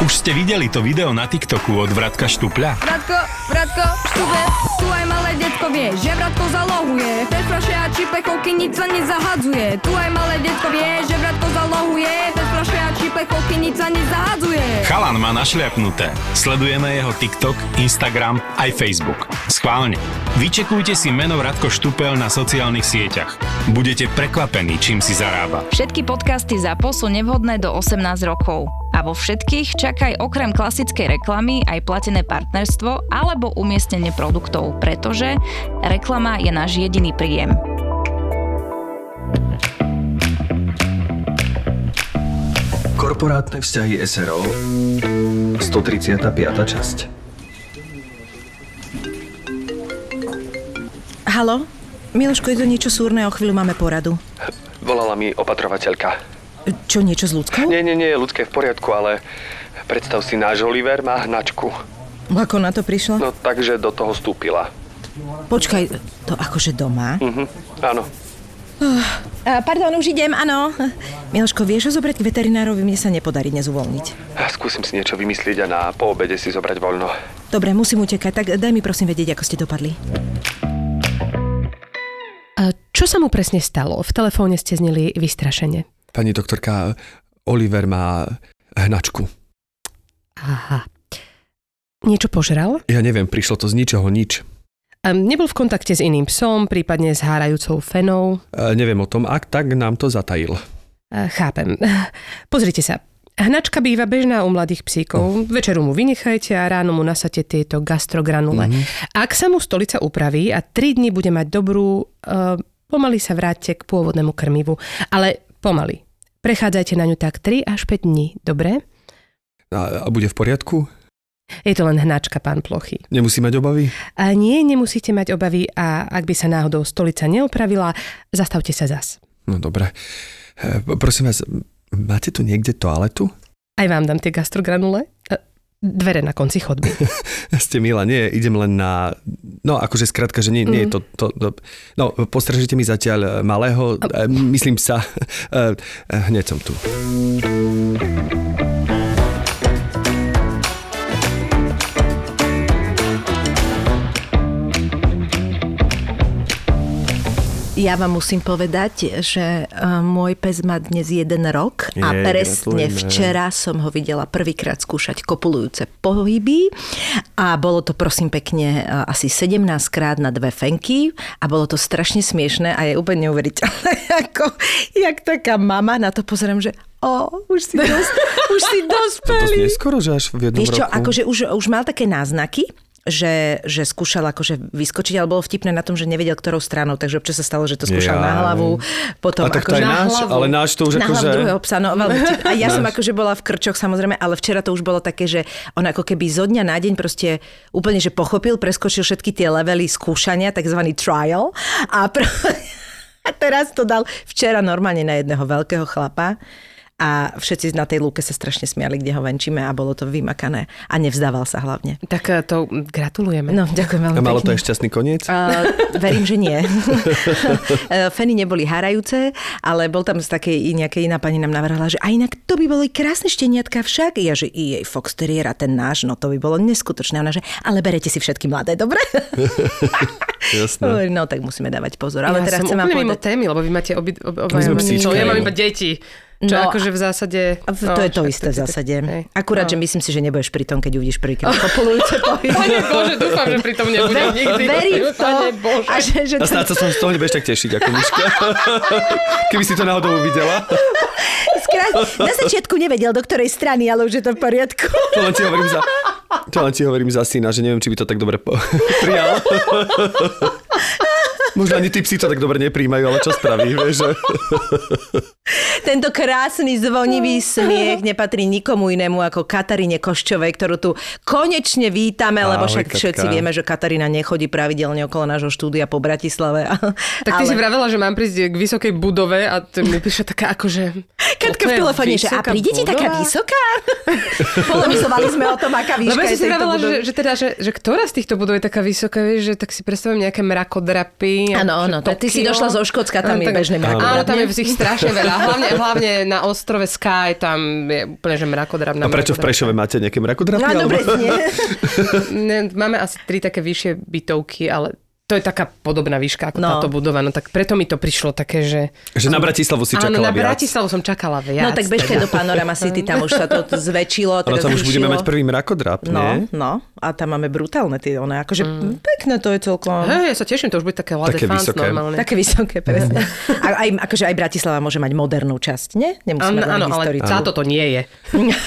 Už ste videli to video na TikToku od Vratka Štupľa? Bratko, bratko, štube, tu aj malé detko vie, že bratko zalohuje. Bez fľaše a čipechovky nic sa nezahadzuje. Tu aj malé detko vie, že bratko zalohuje. Bez fľaše a čipechovky nic sa nezahadzuje. Chalan má našliapnuté. Sledujeme jeho TikTok, Instagram aj Facebook. Schválne. Vyčekujte si meno Vratko Štupel na sociálnych sieťach. Budete prekvapení, čím si zarába. Všetky podcasty ZAPO sú nevhodné do 18 rokov. A vo všetkých čakaj okrem klasickej reklamy aj platené partnerstvo alebo umiestnenie produktov, pretože reklama je náš jediný príjem. Korporátne vzťahy SRO 135. časť Halo? Miloško, je to niečo súrne, o chvíľu máme poradu. Volala mi opatrovateľka. Čo, niečo s ľudskou? Nie, nie, nie, ľudské v poriadku, ale predstav si, náš Oliver má hnačku. Ako na to prišla? No takže do toho vstúpila. Počkaj, to akože doma? Mhm, áno. Uh, pardon, už idem, áno. Miloško, vieš ho zobrať k veterinárovi? Mne sa nepodarí dnes uvoľniť. Skúsim si niečo vymyslieť a na poobede si zobrať voľno. Dobre, musím utekať, tak daj mi prosím vedieť, ako ste dopadli. A čo sa mu presne stalo? V telefóne ste zneli vystrašene. Pani doktorka, Oliver má hnačku. Aha. Niečo požral? Ja neviem, prišlo to z ničoho nič. A nebol v kontakte s iným psom, prípadne s hárajúcou fenou? E, neviem o tom, ak tak nám to zatajil. A chápem. Pozrite sa. Hnačka býva bežná u mladých psíkov. Večeru mu vynechajte a ráno mu nasate tieto gastrogranule. Mhm. Ak sa mu stolica upraví a 3 dní bude mať dobrú, uh, pomaly sa vráťte k pôvodnému krmivu. Ale pomaly. Prechádzajte na ňu tak 3 až 5 dní, dobre? A, a bude v poriadku? Je to len hnačka, pán Plochy. Nemusí mať obavy? A nie, nemusíte mať obavy a ak by sa náhodou stolica neopravila, zastavte sa zas. No dobre. E, prosím vás, máte tu niekde toaletu? Aj vám dám tie gastrogranule. E, Dvere na konci chodby. Ste milá, nie, idem len na... No, akože skrátka, že nie, nie je to, to, to... No, postrežite mi zatiaľ malého, e, myslím sa, e, e, hneď som tu. Ja vám musím povedať, že uh, môj pes má dnes jeden rok a Jej, presne gratulujeme. včera som ho videla prvýkrát skúšať kopulujúce pohyby a bolo to prosím pekne uh, asi 17 krát na dve fenky a bolo to strašne smiešné a je úplne neuveriteľné, ako jak taká mama na to pozerám, že o, už si, dos, už si To dosť dospelý. neskoro, že až v jednom Vieš čo, roku? akože už, už mal také náznaky, že, že skúšal akože vyskočiť, ale bolo vtipné na tom, že nevedel, ktorou stranou, takže občas sa stalo, že to skúšal Jaj. na hlavu, potom A akože na náš, hlavu. ale náš to už na akože... druhého psa, no vtip. A ja som akože bola v krčoch samozrejme, ale včera to už bolo také, že on ako keby zo dňa na deň proste úplne, že pochopil, preskočil všetky tie levely skúšania, takzvaný trial a, pr- a teraz to dal včera normálne na jedného veľkého chlapa a všetci na tej lúke sa strašne smiali, kde ho venčíme a bolo to vymakané. A nevzdával sa hlavne. tak e, to gratulujeme. No, ďakujem veľmi A malo to pekne. aj šťastný koniec? Uh, verím, že nie. Eh, Feny neboli harajúce, ale bol tam z takej nejakej iná pani nám navrhla, že a inak to by boli krásne šteniatka však. Ja, že i jej Fox Terrier a ten náš, no to by bolo neskutočné. Ona, že ale berete si všetky mladé, dobre? Jasné. No tak musíme dávať pozor. Ale ja teraz som chcem vám úplne mimo témy, lebo vy máte obi, ob, My sme obaja psíčky. Ja mám iba deti. Čo No, akože v zásade... V- To je to isté v zásade. Hej. Akurát, No. že myslím si, že nebudeš pri tom, keď uvidíš prvýkrát kopulujúce pohyby. Pane Bože, dúfam, že pri tom nebudem nikdy. Verím to. Bože. A že, že A to, snáď sa som z toho nebudeš tak tešiť ako Miška. Keby si to náhodou uvidela. skrát, na začiatku nevedel, do ktorej strany, ale už je to v poriadku. To len ti hovorím za, to len ti hovorím za syna, že neviem, či by to tak dobre po- prijal. Možno ani tí psi to tak dobre nepríjmajú, ale čo spraví, vieš? Že... Tento krásny zvonivý smiech nepatrí nikomu inému ako Kataríne Koščovej, ktorú tu konečne vítame, lebo však všetci vieme, že Katarína nechodí pravidelne okolo nášho štúdia po Bratislave. Tak ty si vravela, že mám prísť k vysokej budove a ty mi píše taká akože... Katka v telefóne, že a príde ti taká vysoká? Polemizovali sme o tom, aká výška Lebo si tejto vravela, že, že, teda, že, že ktorá z týchto budov je taká vysoká, vieš, že tak si predstavujem nejaké mrakodrapy. Áno, áno, tak ty si došla zo Škótska, tam je bežné mrakodrapy. Áno, tam je ich strašne veľa. hlavne, hlavne na ostrove Sky, tam je úplne, že mrakodrap. A prečo v Prešove máte nejaké mrakodrapy? No, dobre, nie. Máme asi tri také vyššie bytovky, ale to je taká podobná výška ako No. táto budova, no tak preto mi to prišlo také, že... Že na Bratislavu si Áno, čakala na viac. Bratislavu som čakala viac. No tak bežte teda. do Panorama City, tam už sa to zväčšilo. Ale teraz tam už budeme mať prvý mrakodrap, No, nie? no. A tam máme brutálne tie, one, akože mm. pekné to je celkom. Hej, ja sa teším, to už bude také La Také Défense vysoké. normálne. Také vysoké, presne. A aj, akože aj Bratislava môže mať modernú časť, nie? Nemusí Áno, áno, ale táto to nie je.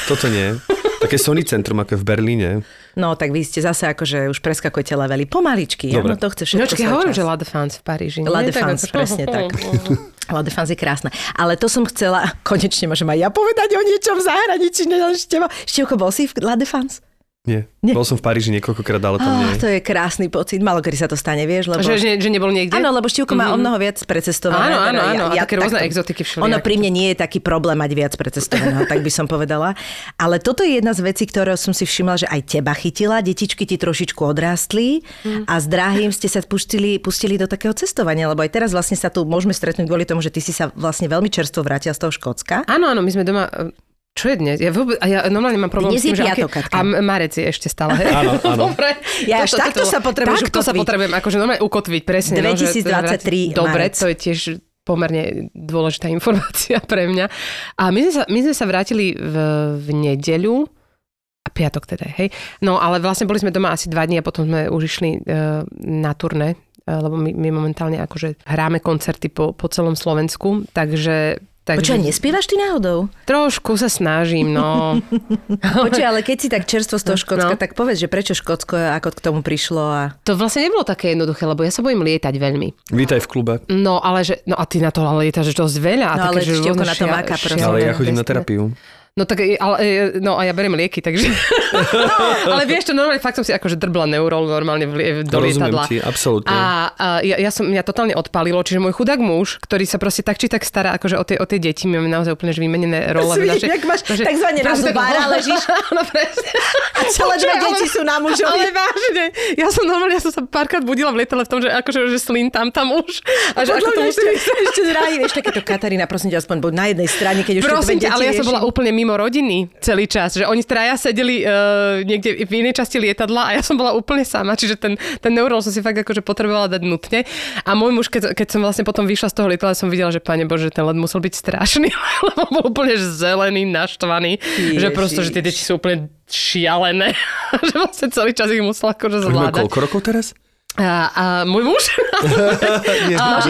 Toto nie. Také Sony centrum, ako je v Berlíne. No, tak vy ste zase akože už preskakujete levely pomaličky. Dobre. Áno, to chce všetko No, svoj hovorím, čas. že La Défense v Paríži. La Défense, presne tak. La Défense je krásna. Ale to som chcela, konečne môžem aj ja povedať o niečom v zahraničí, než Števo. Števko, bol si v La Défense? Nie. Nie. Bol som v Paríži niekoľkokrát, ale tam Oh, nie. to je krásny pocit. Malo kedy sa to stane, vieš, lebo... Že, že, že nebol niekde? Áno, lebo Števko má o mnoho viac precestované. Áno, áno, Teda áno, a také rôzne takto- exotiky všelijaké. Ono pri mne nie je taký problém mať viac precestovaného, tak by som povedala. Ale toto je jedna z vecí, ktoré som si všimla, že aj teba chytila. Detičky ti trošičku odrástli Hm. a s drahým ste sa pustili, pustili do takého cestovania, lebo aj teraz vlastne sa tu môžeme stretnúť kvôli tomu, že ty si sa vlastne veľmi čerstvo vrátil z toho Škótska. Áno, áno, my sme doma... Čo je dnes? Ja, vôbec, a ja normálne mám problém Dnes s tým, je že piatok, Katka. A marec je ešte stále. Hej? Áno, áno. Dobre. Ja až takto sa potrebuješ Takto sa ukotviť. potrebujem akože normálne ukotviť, presne. no, že- 2023 Dobre, marec. to je tiež pomerne dôležitá informácia pre mňa. A my sme sa, my sme sa vrátili v, v nedeľu, a piatok teda, hej. No ale vlastne boli sme doma asi dva dní a potom sme už išli uh, na turné, uh, lebo my, my momentálne akože hráme koncerty po, po celom Slovensku, takže... takže Počúvaj, nespievaš ty náhodou? Trošku sa snažím, no. Počuj, ale keď si tak čerstvo z toho Škótska, No. tak povedz, že prečo Škótsko, ako k tomu prišlo a... To vlastne nebolo také jednoduché, lebo ja sa bojím lietať veľmi. Vítaj v klube. No ale že, no a ty na to lietaš dosť veľa. A No, také, ale že na to šia- proste. šialené Ale ja chodím na terapiu. No tak, ale, e, no a ja beriem lieky, takže... ale vieš čo, normálne fakt som si akože drbla neurol normálne v, do Rozumiem lietadla. ti, absolútne. A, a ja, ja som, mňa totálne odpalilo, čiže môj chudák muž, ktorý sa proste tak či tak stará akože o tie, o tie deti, my máme naozaj úplne že vymenené role. vidím, jak máš takzvané na zubára ležíš. Presne. A celé dve deti ale- sú na mužovi. Ale vážne, ja som normálne, ja som sa párkrát budila v lietadle v tom, že akože že slintám tam už. A že ako to Podľa mňa musí ešte, ešte drahý, vieš, takéto Katarína, prosím ťa, aspoň buď na jednej strane, keď už tie Prosím dve ťa, ale ja deti som bola úplne mimo rodiny celý čas, že oni traja sedeli uh, niekde v inej časti lietadla a ja som bola úplne sama, čiže ten, ten neurol som si fakt akože potrebovala dať nutne. A môj muž, keď, keď som vlastne potom vyšla z toho lietadla, som videla, že pane Bože, ten let musel byť strašný, lebo bol úplne zelený, naštvaný, že proste, že tie deti sú úplne šialené, že vlastne celý čas ich musela akože zvládať. koľko rokov teraz? A, a môj muž? A,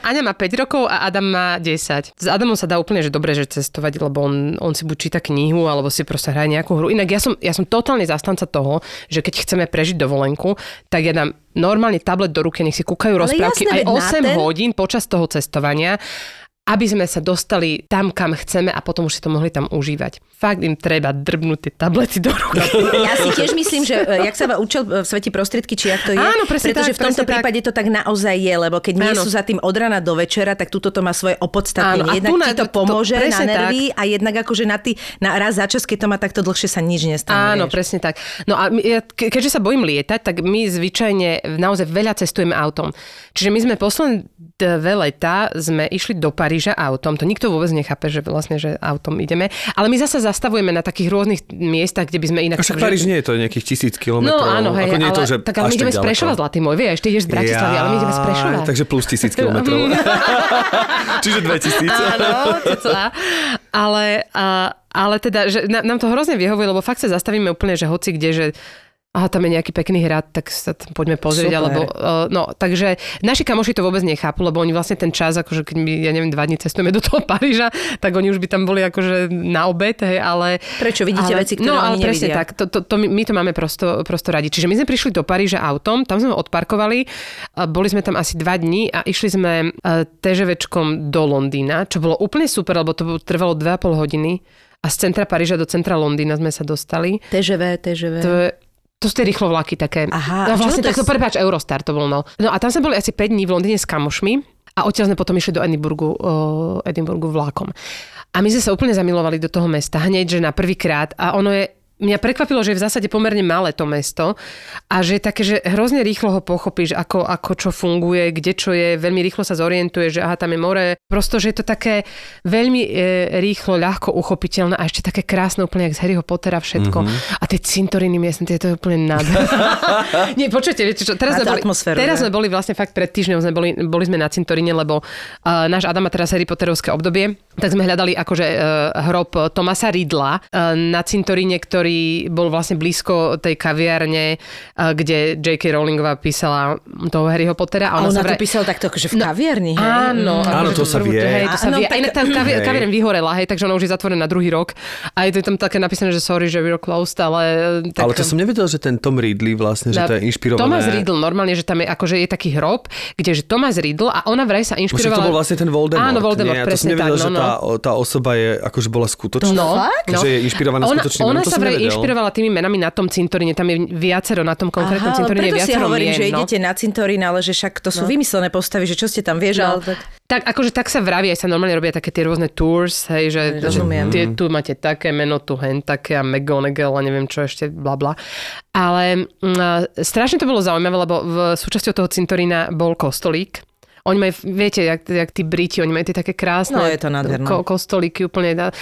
Aňa, má 5 rokov a Adam má 10. S Adamom sa dá úplne že dobre že cestovať, lebo on, on si buď číta knihu, alebo si proste hraje nejakú hru. Inak ja som, ja som totálny zastanca toho, že keď chceme prežiť dovolenku, tak ja dám normálne tablet do ruky, nech si kúkajú Ale rozprávky jasné, aj veď na 8 ten- hodín počas toho cestovania aby sme sa dostali tam, kam chceme a potom už si to mohli tam užívať. Fakt im treba drbnúť tie tablety do rúk. Ja si tiež myslím, že e, jak sa učil v svete prostriedky, či jak to je, Áno, presne pretože tak, v tomto presne tak. prípade to tak naozaj je, lebo keď nie Áno. sú za tým od rana do večera, tak túto to má svoje opodstatnenie. Áno, Jednak ti to to- to- pomôže na nervy a jednak akože na, ty, na raz za čas, keď to má takto dlhšie, sa nič nestane. Áno, vieš. presne tak. No a my, ja, keďže sa bojím lietať, tak my zvyčajne naozaj veľa cestujeme autom. Čiže my sme posledné dve leta sme išli do Paríža autom. To nikto vôbec nechápe, že vlastne, že autom ideme. Ale my zase zastavujeme na takých rôznych miestach, kde by sme inak... Však Paríž nie je to nejakých tisíc No kilometrov. áno, hej, Ako nie je ale, to, že tak ale my ideme z. Prešova, Zlatý môj, vieš, ty ideš z Bratislavy, ale my ideme z Prešova. Takže plus tisíc kilometrov. Čiže 2000. Áno, ale, a, ale teda, že nám to hrozne vyhovuje, lebo fakt sa zastavíme úplne, že hoci kde, že aha, tam je nejaký pekný hrad, tak sa tam poďme pozrieť, Super. alebo, uh, no, takže naši kamoši to vôbec nechápu, lebo oni vlastne ten čas, akože keď my, ja neviem, dva dní cestujeme do toho Paríža, tak oni už by tam boli akože na obed, hej, ale... Prečo? Vidíte ale, veci, ktoré No, ale oni presne nevidia. tak, to, to, to my, my to máme prosto, prosto radi. Čiže my sme prišli do Paríža autom, tam sme odparkovali, a boli sme tam asi dva dní a išli sme uh, TŽVčkom do Londýna, čo bolo úplne super, lebo to trvalo 2,5 hodiny a z centra Paríža do centra Londýna sme sa dostali. TŽV, TŽV. To je, to sú tie rýchlo vlaky také. Aha, no, vlastne to takto, je- prepáč, Eurostar to bol, no. No a tam sme boli asi 5 dní v Londýne s kamošmi a odtiaľ sme potom išli do Edinburgu, uh, Edinburgu vlákom. A my sme sa úplne zamilovali do toho mesta, hneď, že na prvýkrát. A ono je mňa prekvapilo, že je v zásade pomerne malé to mesto a že je také, že hrozne rýchlo ho pochopíš, ako, ako čo funguje, kde čo je, veľmi rýchlo sa zorientuje, že aha, tam je more. Prosto, že je to také veľmi e, rýchlo, ľahko uchopiteľné a ešte také krásne, úplne jak z Harryho Pottera všetko. Mm-hmm. A tie cintoriny miestne, to je úplne nádherné. Nie, počujete, viete čo, teraz, sme boli, teraz sme boli vlastne fakt pred týždňom, sme boli, boli sme na cintoríne, lebo uh, náš Adam má teraz Harry Potterovské obdobie, tak sme hľadali akože uh, hrob Tomasa Ridla uh, na cintoríne, ktorý ktorý bol vlastne blízko tej kaviarne, kde J.K. Rowlingová písala toho Harryho Pottera. A ona, a ona vraj... to písala takto akože v no, kaviarni, hej? Áno. Mm. Áno, to sa vie. Hej, to sa vie. Aj tá kaviareň vyhorela, hej, takže ona už je zatvorená druhý rok. A je tam také napísané, že sorry, že we're closed, ale... Tak... Ale to som nevedel, že ten Tom Ridley vlastne, že to je inšpirované. Thomas Riddle, normálne, že tam je akože je taký hrob, kde že Thomas Riddle a ona vraj sa inšpirovala... to bol vlastne ten Voldemort. Áno, Voldemort, nie? presne to som nevedel, tak, že no, tá, tá osoba je, akože bola skutočná. No, no. Že je inšpirovaná ona, skutočným Ona to sa vraj inšpirovala tými menami na tom cintoríne, tam je viacero na tom konkrétnom Aha, cintoríne. preto viacero si hovorím, mien, že no. idete na cintorín, ale že však to sú No. vymyslené postavy, že čo ste tam, vieš, No. ale tak... Tak akože tak sa vraví, aj sa normálne robia také tie rôzne tours, hej, že, že Rozumiem. tie, tu máte také meno, tu hen také a McGonagall a neviem čo ešte, bla bla. Ale mm, strašne to bolo zaujímavé, lebo v súčasťou toho cintorína bol kostolík, oni majú, viete, jak, jak tí Briti, oni majú tie také krásne No, je to nádherné. ko- kostolíky úplne. A,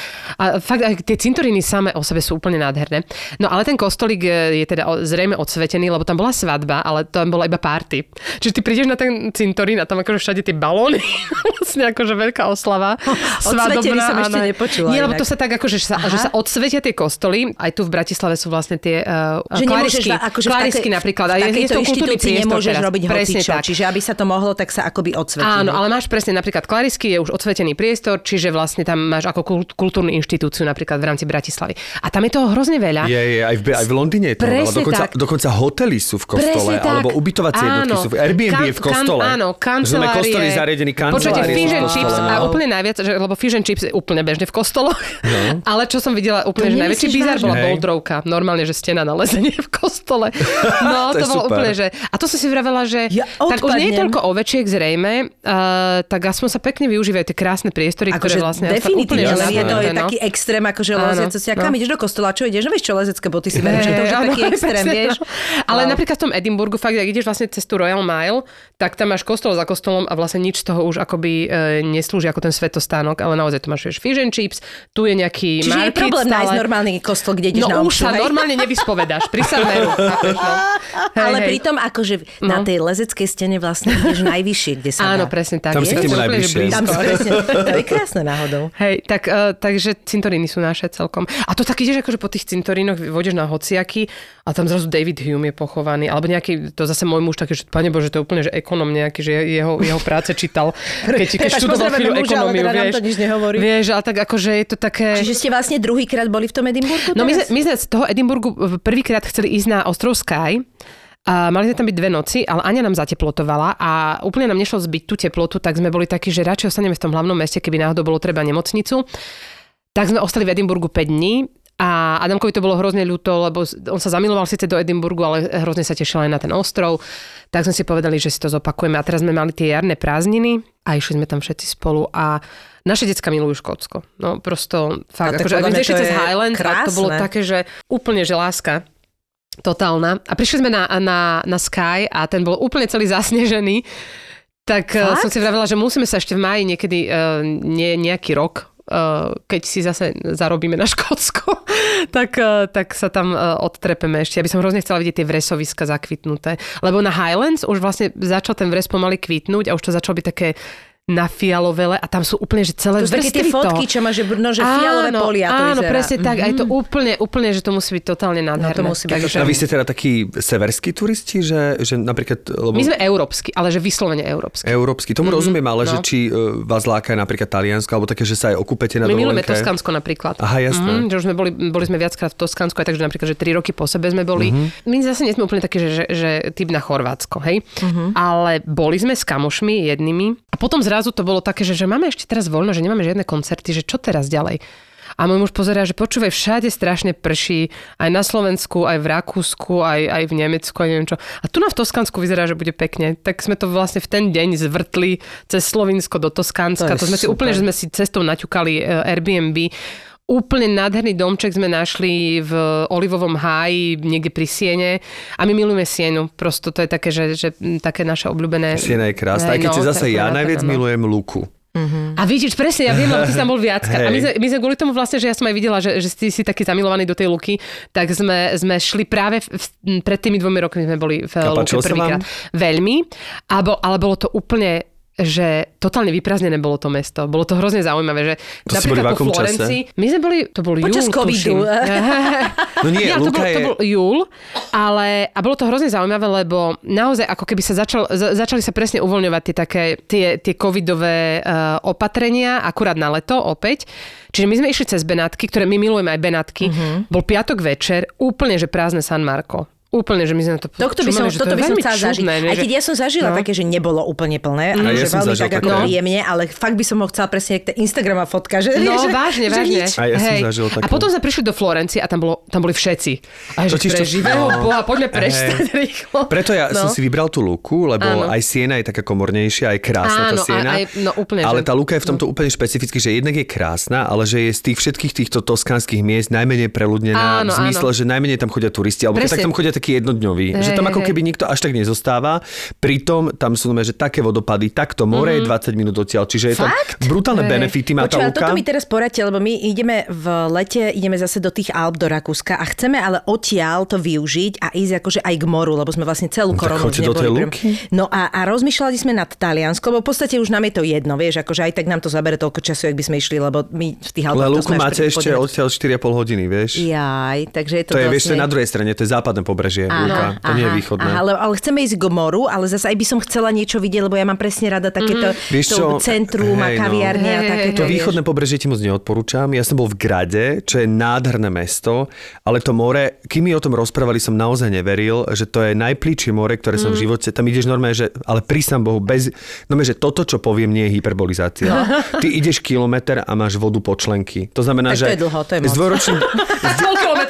fakt, aj tie cintoríny same o sebe sú úplne nádherné. No ale ten kostolík je, je teda zrejme odsvetený, lebo tam bola svadba, ale tam bola iba party. Čiže ty prídeš na ten cintorín a tam akože všade tie balóny, vlastne akože veľká oslava. Odsvetený som ešte nepočula Nie, lebo to sa tak akože, že sa, že sa odsvetia tie kostoly. Aj tu v Bratislave sú vlastne tie uh, Že klarisky, akože v klarisky takej- napríklad. V A je, to kultúrny priestor nemôžeš teraz. robiť Presne tak. Čiže aby sa to mohlo, tak sa akoby odsvetí. Áno, ale máš presne napríklad klarisky, je už odsvetený priestor, čiže vlastne tam máš ako kult- kultúrnu inštitúciu napríklad v rámci Bratislavy. A tam je toho hrozne veľa. Je, je, aj v, aj v Londýne je to. Presne dokonca, tak. dokonca hotely sú v kostole, Presne tak. alebo ubytovacie jednotky Áno. sú v Airbnb je v Kan- kostole. Kan, áno, kancelárie. kostoly zariadení Počujete, kancelárie. fish sú v and chips no. a úplne najviac, že, lebo fish and chips je úplne bežne v kostoloch. No. Ale čo som videla úplne, To že najväčší bizar bola boldrovka. Normálne, že stena na lezenie v kostole. No, To to, je bolo super. úplne, že... A to som si vravela, že Ja tak už nie je toľko ovečiek zrejme, uh, tak aspoň sa pekne využívajú tie krásne priestory, ktoré Akože vlastne... definitívne, úplne, je to je no. taký extrém, akože leziace si. A kam no. ideš do kostola? Čo ideš? No vieš čo, lezecké boty si bereš. To už je taký extrém, presne, vieš. no. Ale napríklad v tom Edinburgu, fakt, ak ideš vlastne cez tú Royal Mile, tak tam máš kostol za kostolom a vlastne nič z toho už akoby e, neslúži ako ten svetostánok, ale naozaj tu máš vieš, fish and chips, tu je nejaký Čiže je problém nájsť stále. normálny kostol, kde ideš No na už sa hej? normálne nevyspovedáš, pri Sameru. no. Ale hej. pritom akože na No. tej lezeckej stene vlastne ideš najvyššie, kde sa Áno, dá. presne tak. Tam Je si to k nemu najbližšie. Tam si presne, to je krásne náhodou. Hej, tak, uh, takže cintoríny sú naše celkom. A to tak ideš akože po tých cintorínoch, vodeš na hociaky a tam zrazu David Hume je pochovaný, alebo nejaký, to zase môj muž taký, že pane Bože, to je úplne, že ekonom nejaký, že jeho, jeho práce čítal, keď, keď Prepáč, študoval chvíľu muža, ekonómiu, teda nám vieš. to nič nehovorí. Vieš, ale tak akože je to také... Čiže ste vlastne druhýkrát boli v tom Edinburgu No my sme, my sme z toho Edinburgu prvýkrát chceli ísť na ostrov Skye, a mali sme tam byť dve noci, ale Ania nám zateplotovala a úplne nám nešlo zbyť tú teplotu, tak sme boli takí, že radšej ostaneme v tom hlavnom meste, keby náhodou bolo treba nemocnicu. Tak sme ostali v Edinburgu 5 dní a Adamkovi to bolo hrozne ľúto, lebo on sa zamiloval síce do Edinburgu, ale hrozne sa tešil aj na ten ostrov. Tak sme si povedali, že si to zopakujeme. A teraz sme mali tie jarné prázdniny a išli sme tam všetci spolu a naše decka milujú Škótsko. No prosto fakt, tak akože, ak cez Highland a to bolo krásne. také, že úplne, že láska totálna. A prišli sme na, na, na Sky a ten bol úplne celý zasnežený. Tak Fakt? som si vravela, že musíme sa ešte v máji niekedy, uh, nie, nejaký rok, uh, keď si zase zarobíme na Škótsko, tak, uh, tak sa tam uh, odtrepeme ešte. Ja by som hrozne chcela vidieť tie vresoviska zakvitnuté. Lebo na Highlands už vlastne začal ten vres pomaly kvitnúť a už to začalo byť také na fialovele a tam sú úplne, že celé To sú také tie fotky, čo má, že, no, že fialové áno, polia to Áno, vyzerá. presne tak. Aj to úplne, úplne, že to musí byť totálne nádherné. to musí byť Takže- A vy ste teda takí severskí turisti, že, že napríklad... Lebo... My sme európsky, ale že vyslovene európsky. Európsky. Tomu mm-hmm, rozumiem, ale no. že či uh, vás láka napríklad Taliansko, alebo také, že sa aj okupete na My milujeme dovolenke. Toskansko napríklad. Aha, jasné. Mm, že už sme boli, boli sme viackrát v Toskansku, aj takže napríklad, že 3 roky po sebe sme boli. Mm-hmm. My zase nie sme úplne takí, že, že, že typ na Chorvátsko, hej. Mm-hmm. Ale boli sme s kamošmi jednými a potom zrazu to bolo také, že, že máme ešte teraz voľno, že nemáme žiadne koncerty, že čo teraz ďalej. A môj muž pozerá, že počúvaj, všade strašne prší, aj na Slovensku, aj v Rakúsku, aj, aj v Nemecku, aj neviem čo. A tu na v Toskansku vyzerá, že bude pekne. Tak sme to vlastne v ten deň zvrtli cez Slovinsko do Toskánska. To To, sme si super. úplne, že sme si cestou naťukali e, Airbnb Úplne nádherný domček sme našli v Olivovom háji, niekde pri Siene. A my milujeme Sienu. Prosto to je také, že, že také naše obľúbené... Siena je krásna, aj keď no, si zase ja najviac no. milujem Luku. A vidíš, presne, ja viem, lebo ty si tam bol viackrát. A my sme, my sme kvôli tomu vlastne, že ja som aj videla, že, že si, si taký zamilovaný do tej luky, tak sme, sme šli práve v, pred tými dvomi rokmi sme boli v A luke prvýkrát. Veľmi, ale, ale bolo to úplne že totálne vyprázdnené bolo to mesto. Bolo to hrozne zaujímavé, že To ste boli v napríklad po akom čase? Florencii, my sme boli, to bol Počas júl, covidu. tuším. No nie, Ja, to, bol, to je... bol júl, ale a bolo to hrozne zaujímavé, lebo naozaj ako keby sa začal, za, začali sa presne uvoľňovať tie také, tie, tie covidové uh, opatrenia, akurát na leto opäť. Čiže my sme išli cez Benátky, ktoré my milujeme aj Benátky. Uh-huh. Bol piatok večer, úplne že prázdne San Marco. Úplne, že my sme na to Tohto by som, toto je by som chcela zažiť. čudné, vieš, Aj keď že- ja som zažila No. také, že nebolo úplne plné, A ale ja že som veľmi tak ako také. príjemne, ale fakt by som ho chcela presne, tá Instagramová fotka, že, No, že, vážne, že vážne. nič. A ja som zažil A také. potom sme prišli do Florencie a tam, bolo, tam boli všetci. A že Totiž pre to- živého no. boha, poďme prestať rýchlo. Preto ja No. som si vybral tú luku, lebo Áno. aj siena je taká komornejšia, aj krásna tá Áno, siena. aj- aj- no úplne, ale No. tá luka je v tomto úplne špecificky, že jednak je krásna, ale že je z tých všetkých týchto toskánskych miest najmenej preľudnená v zmysle, že najmenej tam chodia turisti, alebo tak tam chodia takí jednodňoví. že Hej, tam ako hej, keby nikto až tak nezostáva. Pritom tam sú nové, že také vodopady, takto more je 20 minút odtiaľ, čiže je tam Mhm. Fakt? brutálne Hej. benefity má Počúva, toto mi teraz poradte, lebo my ideme v lete, ideme zase do tých Alp, do Rakúska a chceme ale odtiaľ to využiť a ísť akože aj k moru, lebo sme vlastne celú No tak koronu do tej. Luky. No a, a rozmýšľali sme nad Talianskom, lebo v podstate už nám je to jedno, vieš, akože aj tak nám to zabere toľko času, jak by sme išli, lebo my v tých Alpách Ale luku máte ešte odtiaľ 4,5 hodiny, vieš? Jaj, takže je to, To je, vieš, to je na druhej strane, to je západné pobrežie, Luka. To nie je východné. Aha, ale, ale chceme ísť k moru, ale zase aj by som chcela niečo vidieť, lebo ja mám presne rada takéto Mhm. Vieš to čo? centrum a Hej, no. kaviarne a Hej, hej, takéto. To vieš. východné pobrežie ti moc neodporúčam. Ja som bol v Grade, čo je nádherné mesto, ale to more, kým mi o tom rozprávali, som naozaj neveril, že to je najplíčie more, ktoré Mm. som v živote. Tam ideš normálne, že, ale prísam Bohu, bez, normálne, že toto, čo poviem, nie je hyperbolizácia. No. Ty ideš kilometr a máš vodu po členky. To znamená, Tak to že... je dlho, to je moc. s dvojročným,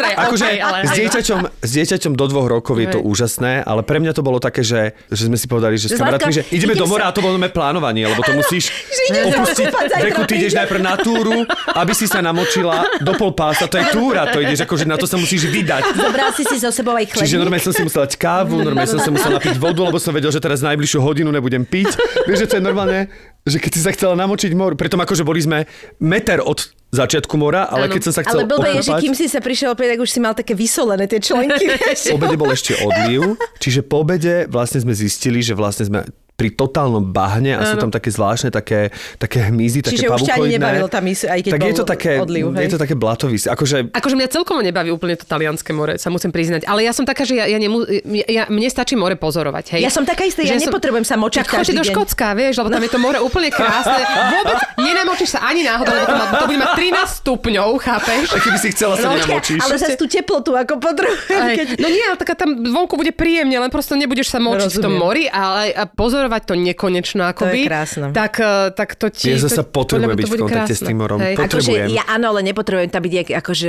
je Akože okay, ale s, no. dieťaťom, s dieťaťom do dvoch rokov je to úžasné, ale pre mňa to bolo také, že, že sme si povedali, že s kamarátmi, že ideme idem do mora sa- a to nové plánovanie, lebo to musíš sa opustiť. Veku, ty ideš najprv na túru, aby si sa namočila do pol pása, to je túra, to ideš, akože na to sa musíš vydať. Zobral si si so sebou aj chlebník. Čiže normálne som si musel dať kávu, normálne som si musel napiť vodu, lebo som vedel, že teraz najbližšiu hodinu nebudem piť. Vieš, že to je normálne, že keď si sa chcela namočiť mor, pritom akože boli sme meter od začiatku mora, ale Áno. keď som sa chcel Ale blbé je, že kým si sa prišiel opäť, tak už si mal také vysolené tie členky. Po obede bol ešte odliv, čiže po obede vlastne sme zistili, že vlastne sme pri totálnom bahne a sú tam také zvláštne, také, také hmyzy, také Čiže už ťa ani nebavilo tam ísť, aj keď tak je bol to také, odliv, hej? je to také blatovisé. Akože Akože mňa celkovo nebaví úplne to talianské more, sa musím priznať. Ale ja som taká, že ja, ja, nemu, ja mne stačí more pozorovať. Hej. Ja som taká istá, ja Že nepotrebujem sa močiť Tak každý do. Škótska, vieš, lebo tam je to more úplne krásne. Vôbec nenamočíš sa ani náhodou, lebo to, má, to bude mať 13 stupňov, chápeš? a keby si chcela sa No, nenamočíš. ale zase tú teplotu ako potrebujem. Aj, Keď... No nie, ale taká tam zvonku bude príjemne, len prosto nebudeš sa močiť v tom Rozumiem. mori, ale a pozorovať to nekonečno akoby. je krásne. Tak, eh, tak to ti... Ja zasa to, potrebujem byť to v kontakte s krásne. tým morom. Akože ja áno, ale nepotrebujem tam byť, jak, akože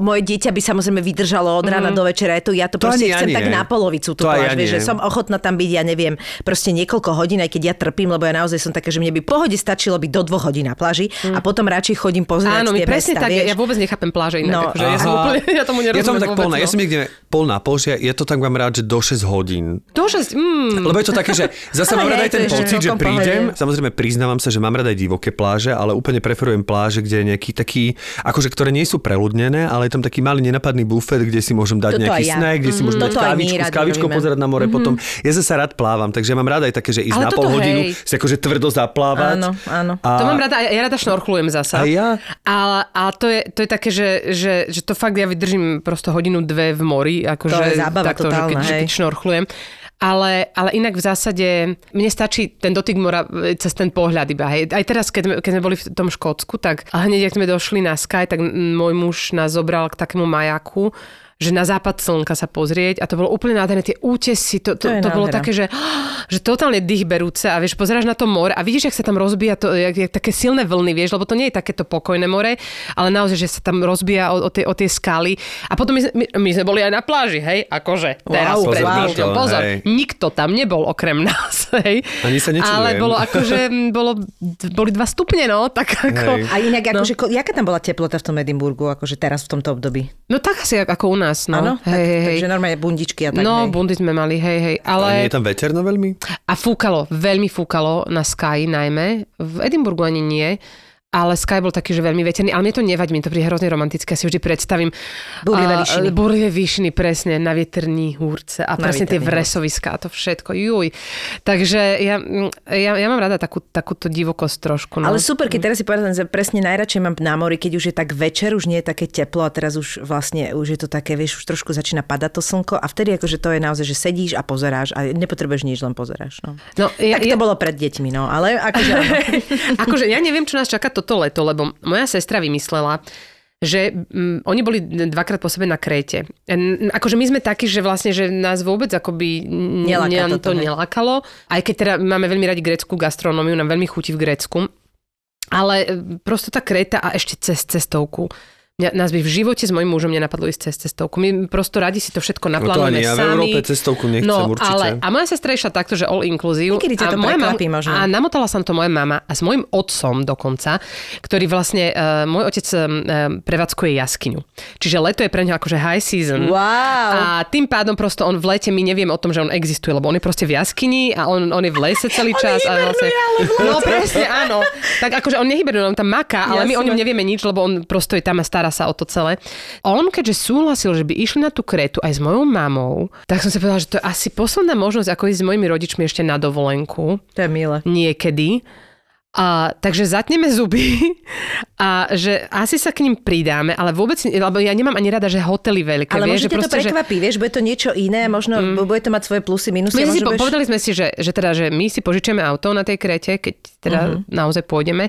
moje dieťa by samozrejme vydržalo od rána do večera, je to, ja to, To proste ani ja chcem nie. tak na polovicu tú To pláž, ja vieš, že som ochotná tam byť, ja neviem, proste niekoľko hodín, aj keď ja trpím, lebo ja naozaj som taká, že mne by pohode stačilo byť do dvoch hodín na pláži a potom radšej chodím pozerať Áno, tie presne mesta, tak, vieš. ja, ja vôbec nechápem pláže inak, No, akože ja som Aha. úplne, ja tomu nerozumiem Ja som tak vôbec, pol na, ja no. som niekde pol na pol, že ja to tak mám rád, že do 6 hodín. To, že... Mm, Lebo je to také, že zase Ale mám hej, aj ten pocit, že prídem, pohode. samozrejme priznávam sa, že mám rád aj divoké pláže, ale úplne preferujem pláže, kde je nejaký taký, akože ktoré nie sú preľudnené, ale je tam taký malý nenapadný bufet, kde si môžem dať Toto nejaký ja. snack, kde si Mhm. môžem dať Toto aj my kávičku, s kávičkou pozerať na more potom. Ja zase rád plávam, takže mám rád aj také, že ísť Ale na pol hodinu, si akože tvrdo zaplávať. Áno, áno. A... To mám rada, ja rada šnorchlujem zasa. A ja? Ale, ale to, je, to je také, že, že, že to fakt ja vydržím prosto hodinu, dve v mori. Akože, To je zábava takto, že keď, totálna, že keď šnorchlujem. Ale, ale inak v zásade mne stačí ten dotyk mora e, cez ten pohľad iba. Hej. Aj teraz, keď keď sme boli v tom Škótsku, tak hneď, ak sme došli na Sky, tak môj muž nás zobral k takému majaku, že na západ slnka sa pozrieť a to bolo úplne nádherné, tie útesy, to, to, To to, bolo také, že, že totálne dých berúce a vieš, pozeráš na to more a vidíš, jak sa tam rozbíja to, jak, jak také silné vlny, vieš, lebo to nie je takéto pokojné more, ale naozaj, že sa tam rozbíja o, o, tie, o tie skaly. A potom my, sme- my, my sme boli aj na pláži, hej, akože teraz Wow, pred wow. týždňom, pozor, Hej. nikto tam nebol okrem nás, hej. Ani sa nečudujem. Ale bolo akože, bolo, boli dva stupne, no, tak ako... Hej. A inak, akože, ko- jaká tam bola teplota v tom Edimburgu, akože teraz v tomto období? No tak asi ako u nás, no. Áno? hej, tak, hej, takže normálne bundičky a tak. No, hej. bundy sme mali, hej, hej. Ale... Ale... nie je tam veterno veľmi? A fúkalo, veľmi fúkalo na Sky najmä. V Edinburgu ani nie. Ale Sky bol taký, že veľmi veterný, ale mne to nevadí, mi to príde hrozne romantické, ja si vždy predstavím. Búrlivé a, výšiny. Búrlivé výšiny, presne, na vietrní húrce a Na presne tie vresoviská a to všetko, juj. Takže ja, ja, ja mám rada takú, takúto divokosť trošku. No. Ale super, keď teraz si povedal, že presne najradšej mám na mori, keď už je tak večer, už nie je také teplo a teraz už vlastne už je to také, vieš, už trošku začína padať to slnko a vtedy akože to je naozaj, že sedíš a pozeráš a nepotrebuješ nič, len pozeráš. No. no, ja, Tak to bolo pred deťmi, no, ale akože... akože ja neviem, čo nás čaká toto leto, lebo moja sestra vymyslela, že mm, oni boli dvakrát po sebe na Kréte. Akože my sme takí, že vlastne, že nás vôbec akoby Neláka ne- to hej. nelákalo. Aj keď teda máme veľmi radi grécku gastronómiu, nám veľmi chutí v Grécku. Ale e, prosto tá Kréta a ešte cez cestovku. Mňa, nás by v živote s mojím mužom nenapadlo ísť cez cestovku. My prosto radi si to všetko No to naplánujeme ani ja v. Európe cestovku nechcem no, určite. Ale, a moja sestra išla takto, že all inclusive. Niekedy ťa a to moja prekvapí možno. A namotala som to moja mama a s mojim otcom dokonca, ktorý vlastne, uh, môj otec uh, prevádzkuje jaskyňu. Čiže leto je pre neho akože high season. Wow. A tým pádom prosto on v lete, my nevieme o tom, že on existuje, lebo on je proste v jaskyni a on, on je v lese celý čas. a vlastne, no presne, áno. Tak akože on nehybernuje, on tam maká, ale my o ňom nevieme nič, lebo on prosto je tam a stará sa o to celé. On keďže súhlasil, že by išli na tú kretu aj s mojou mamou, tak som si povedala, že to je asi posledná možnosť, ako ísť s mojimi rodičmi ešte na dovolenku To je milé. niekedy. A, takže zatneme zuby a že asi sa k ním pridáme, ale vôbec, lebo ja nemám ani rada, že hotely veľké. Ale vieš, že to proste, že- prekvapí, vieš, bude to niečo iné, možno mm. bude to mať svoje plusy, minusy. my si budeš- povedali sme si, že, že, teda, že my si požičiame auto na tej krete, keď teda uh-huh. naozaj pôjdeme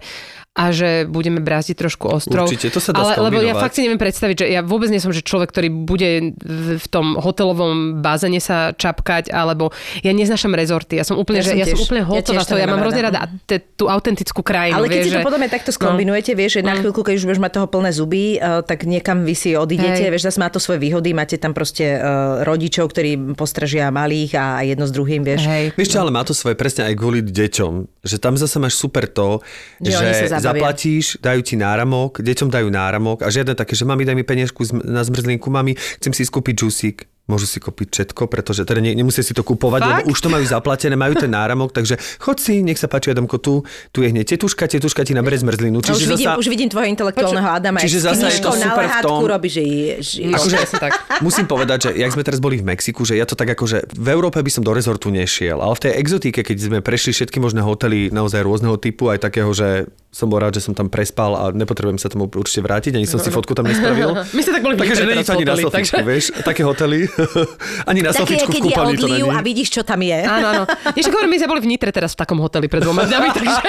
a že budeme brázdiť trošku ostrov. Určite, to sa dá Ale, lebo ja fakt si neviem predstaviť, že ja vôbec nie som že človek, ktorý bude v, tom hotelovom bazene sa čapkať, alebo ja neznášam rezorty. Ja som úplne, Ja že som ja som tiež- úplne ja hotová. tiež to ja mám hrozne rada. te, tú autentickú krajinu. Ale keď vieš, si to že- takto skombinujete, vieš, že na chvíľku, keď už budeš mať toho plné zuby, uh, tak niekam vy si odídete, Hej. vieš, zase má to svoje výhody, máte tam proste uh, rodičov, ktorí postražia malých a jedno s druhým, vieš. Hej. Vieš čo, ale má to svoje presne aj kvôli deťom. Že tam zase máš super to, Že že. Zaplatíš, dajú ti náramok, deťom dajú náramok a žiadne také, že mami daj mi peniažku na zmrzlinku, mami chcem si ísť kúpiť džusík. Môžu si kúpiť všetko, pretože teda ne, nemusia si to kúpovať, Fakt? lebo už to majú zaplatené, majú ten náramok, takže choď si, nech sa páči, Adamko, tu, tu je hneď tetuška, tetuška ti nabere zmrzlinu. A už, vidím, už vidím tvojho intelektuálneho Adama, čiže zasa je to super v tom- robí, že, že Akože, tak. musím povedať, že jak sme teraz boli v Mexiku, že ja to tak akože v Európe by som do rezortu nešiel, ale v tej exotike, keď sme prešli všetky možné hotely naozaj rôzneho typu, aj takého, že som bol rád, že som tam prespal a nepotrebujem sa tomu určite vrátiť, ani som si fotku tam nespravil. My sme tak boli Takže není to ani na selfiečku, takže- vieš, také hotely. ani na Také, selfiečku v keď je odliv a vidíš, čo tam je. Áno, áno. Ešte hovorím, my sme boli v Nitre teraz v takom hoteli pred dvoma dňami, takže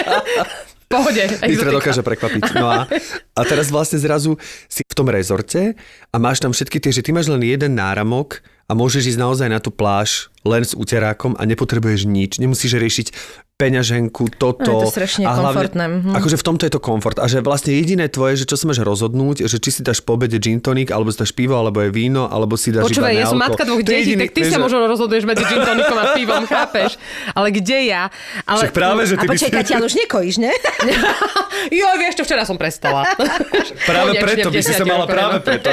pohode. Nitra dokáže prekvapiť. No a, a teraz vlastne zrazu si v tom rezorte a máš tam všetky tie, že ty máš len jeden náramok a môžeš ísť naozaj na tú pláž len s uterákom a nepotrebuješ nič. Nemusíš riešiť peňaženku, toto. No, je to strašne a komfortné, mhm. Akože v tomto je to komfort. A že vlastne jediné tvoje, že čo sa máš rozhodnúť, že či si dáš po obede gin tonic, alebo si dáš pivo, alebo je víno, alebo si dáš Počúvaj, ja som matka dvoch detí, tak ty vieš, sa možno rozhoduješ medzi gin tonicom a pivom, chápeš? Ale kde ja? Ale... Však práve, že A ty si... počkaj, Katia, ale už nekojíš, ne? jo, vieš čo, včera som prestala. Práve preto by si sa mala práve no. preto.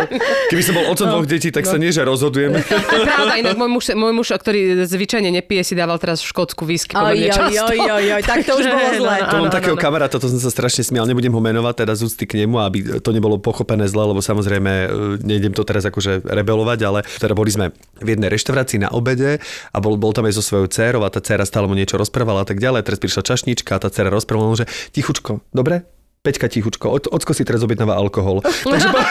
Keby som bol otcom dvoch detí, tak sa nie, že rozhodujem. Pravda, inak môj muž, môj muž, ktorý zvyčajne nepije, si dával teraz v Škótsku whisky pomerne často. oj, tak to už bolo zle. To mám takého kamaráta, to som sa strašne smial, nebudem ho menovať, teda z úcty k nemu, aby to nebolo pochopené zle, lebo samozrejme e, nejdem to teraz akože rebelovať, ale teda boli sme v jednej reštaurácii na obede a bol, bol tam aj so svojou dcerou a tá dcera stále mu niečo rozprávala a tak ďalej. Teraz prišla čašnička a tá dcera rozprávala, že tichučko, dobre? Peťka tichučko, Od, ocko si teraz objednáva alkohol. Takže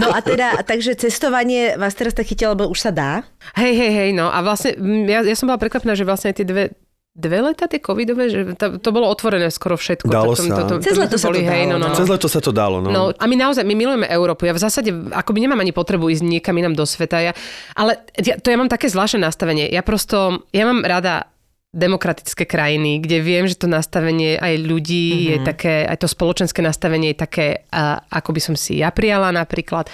No a teda, takže cestovanie vás teraz tak chytilo, lebo už sa dá? Hej, hej, hej, no a vlastne mm, ja, ja som bola prekvapená, že vlastne tie dve dve leta tie covidové, že to, to bolo otvorené skoro všetko. Dalo tak to, sa. To, to, Cez leto sa to hej, dalo, no, no, no. Cez leto sa to dalo, no. No a my naozaj, my milujeme Európu. Ja v zásade akoby nemám ani potrebu ísť niekam inám do sveta. Ja, ale ja, to ja mám také zvláštne nastavenie. Ja prosto, ja mám rada demokratické krajiny, kde viem, že to nastavenie aj ľudí Mhm. mm-hmm. je také, aj to spoločenské nastavenie je také, a, ako by som si ja prijala napríklad.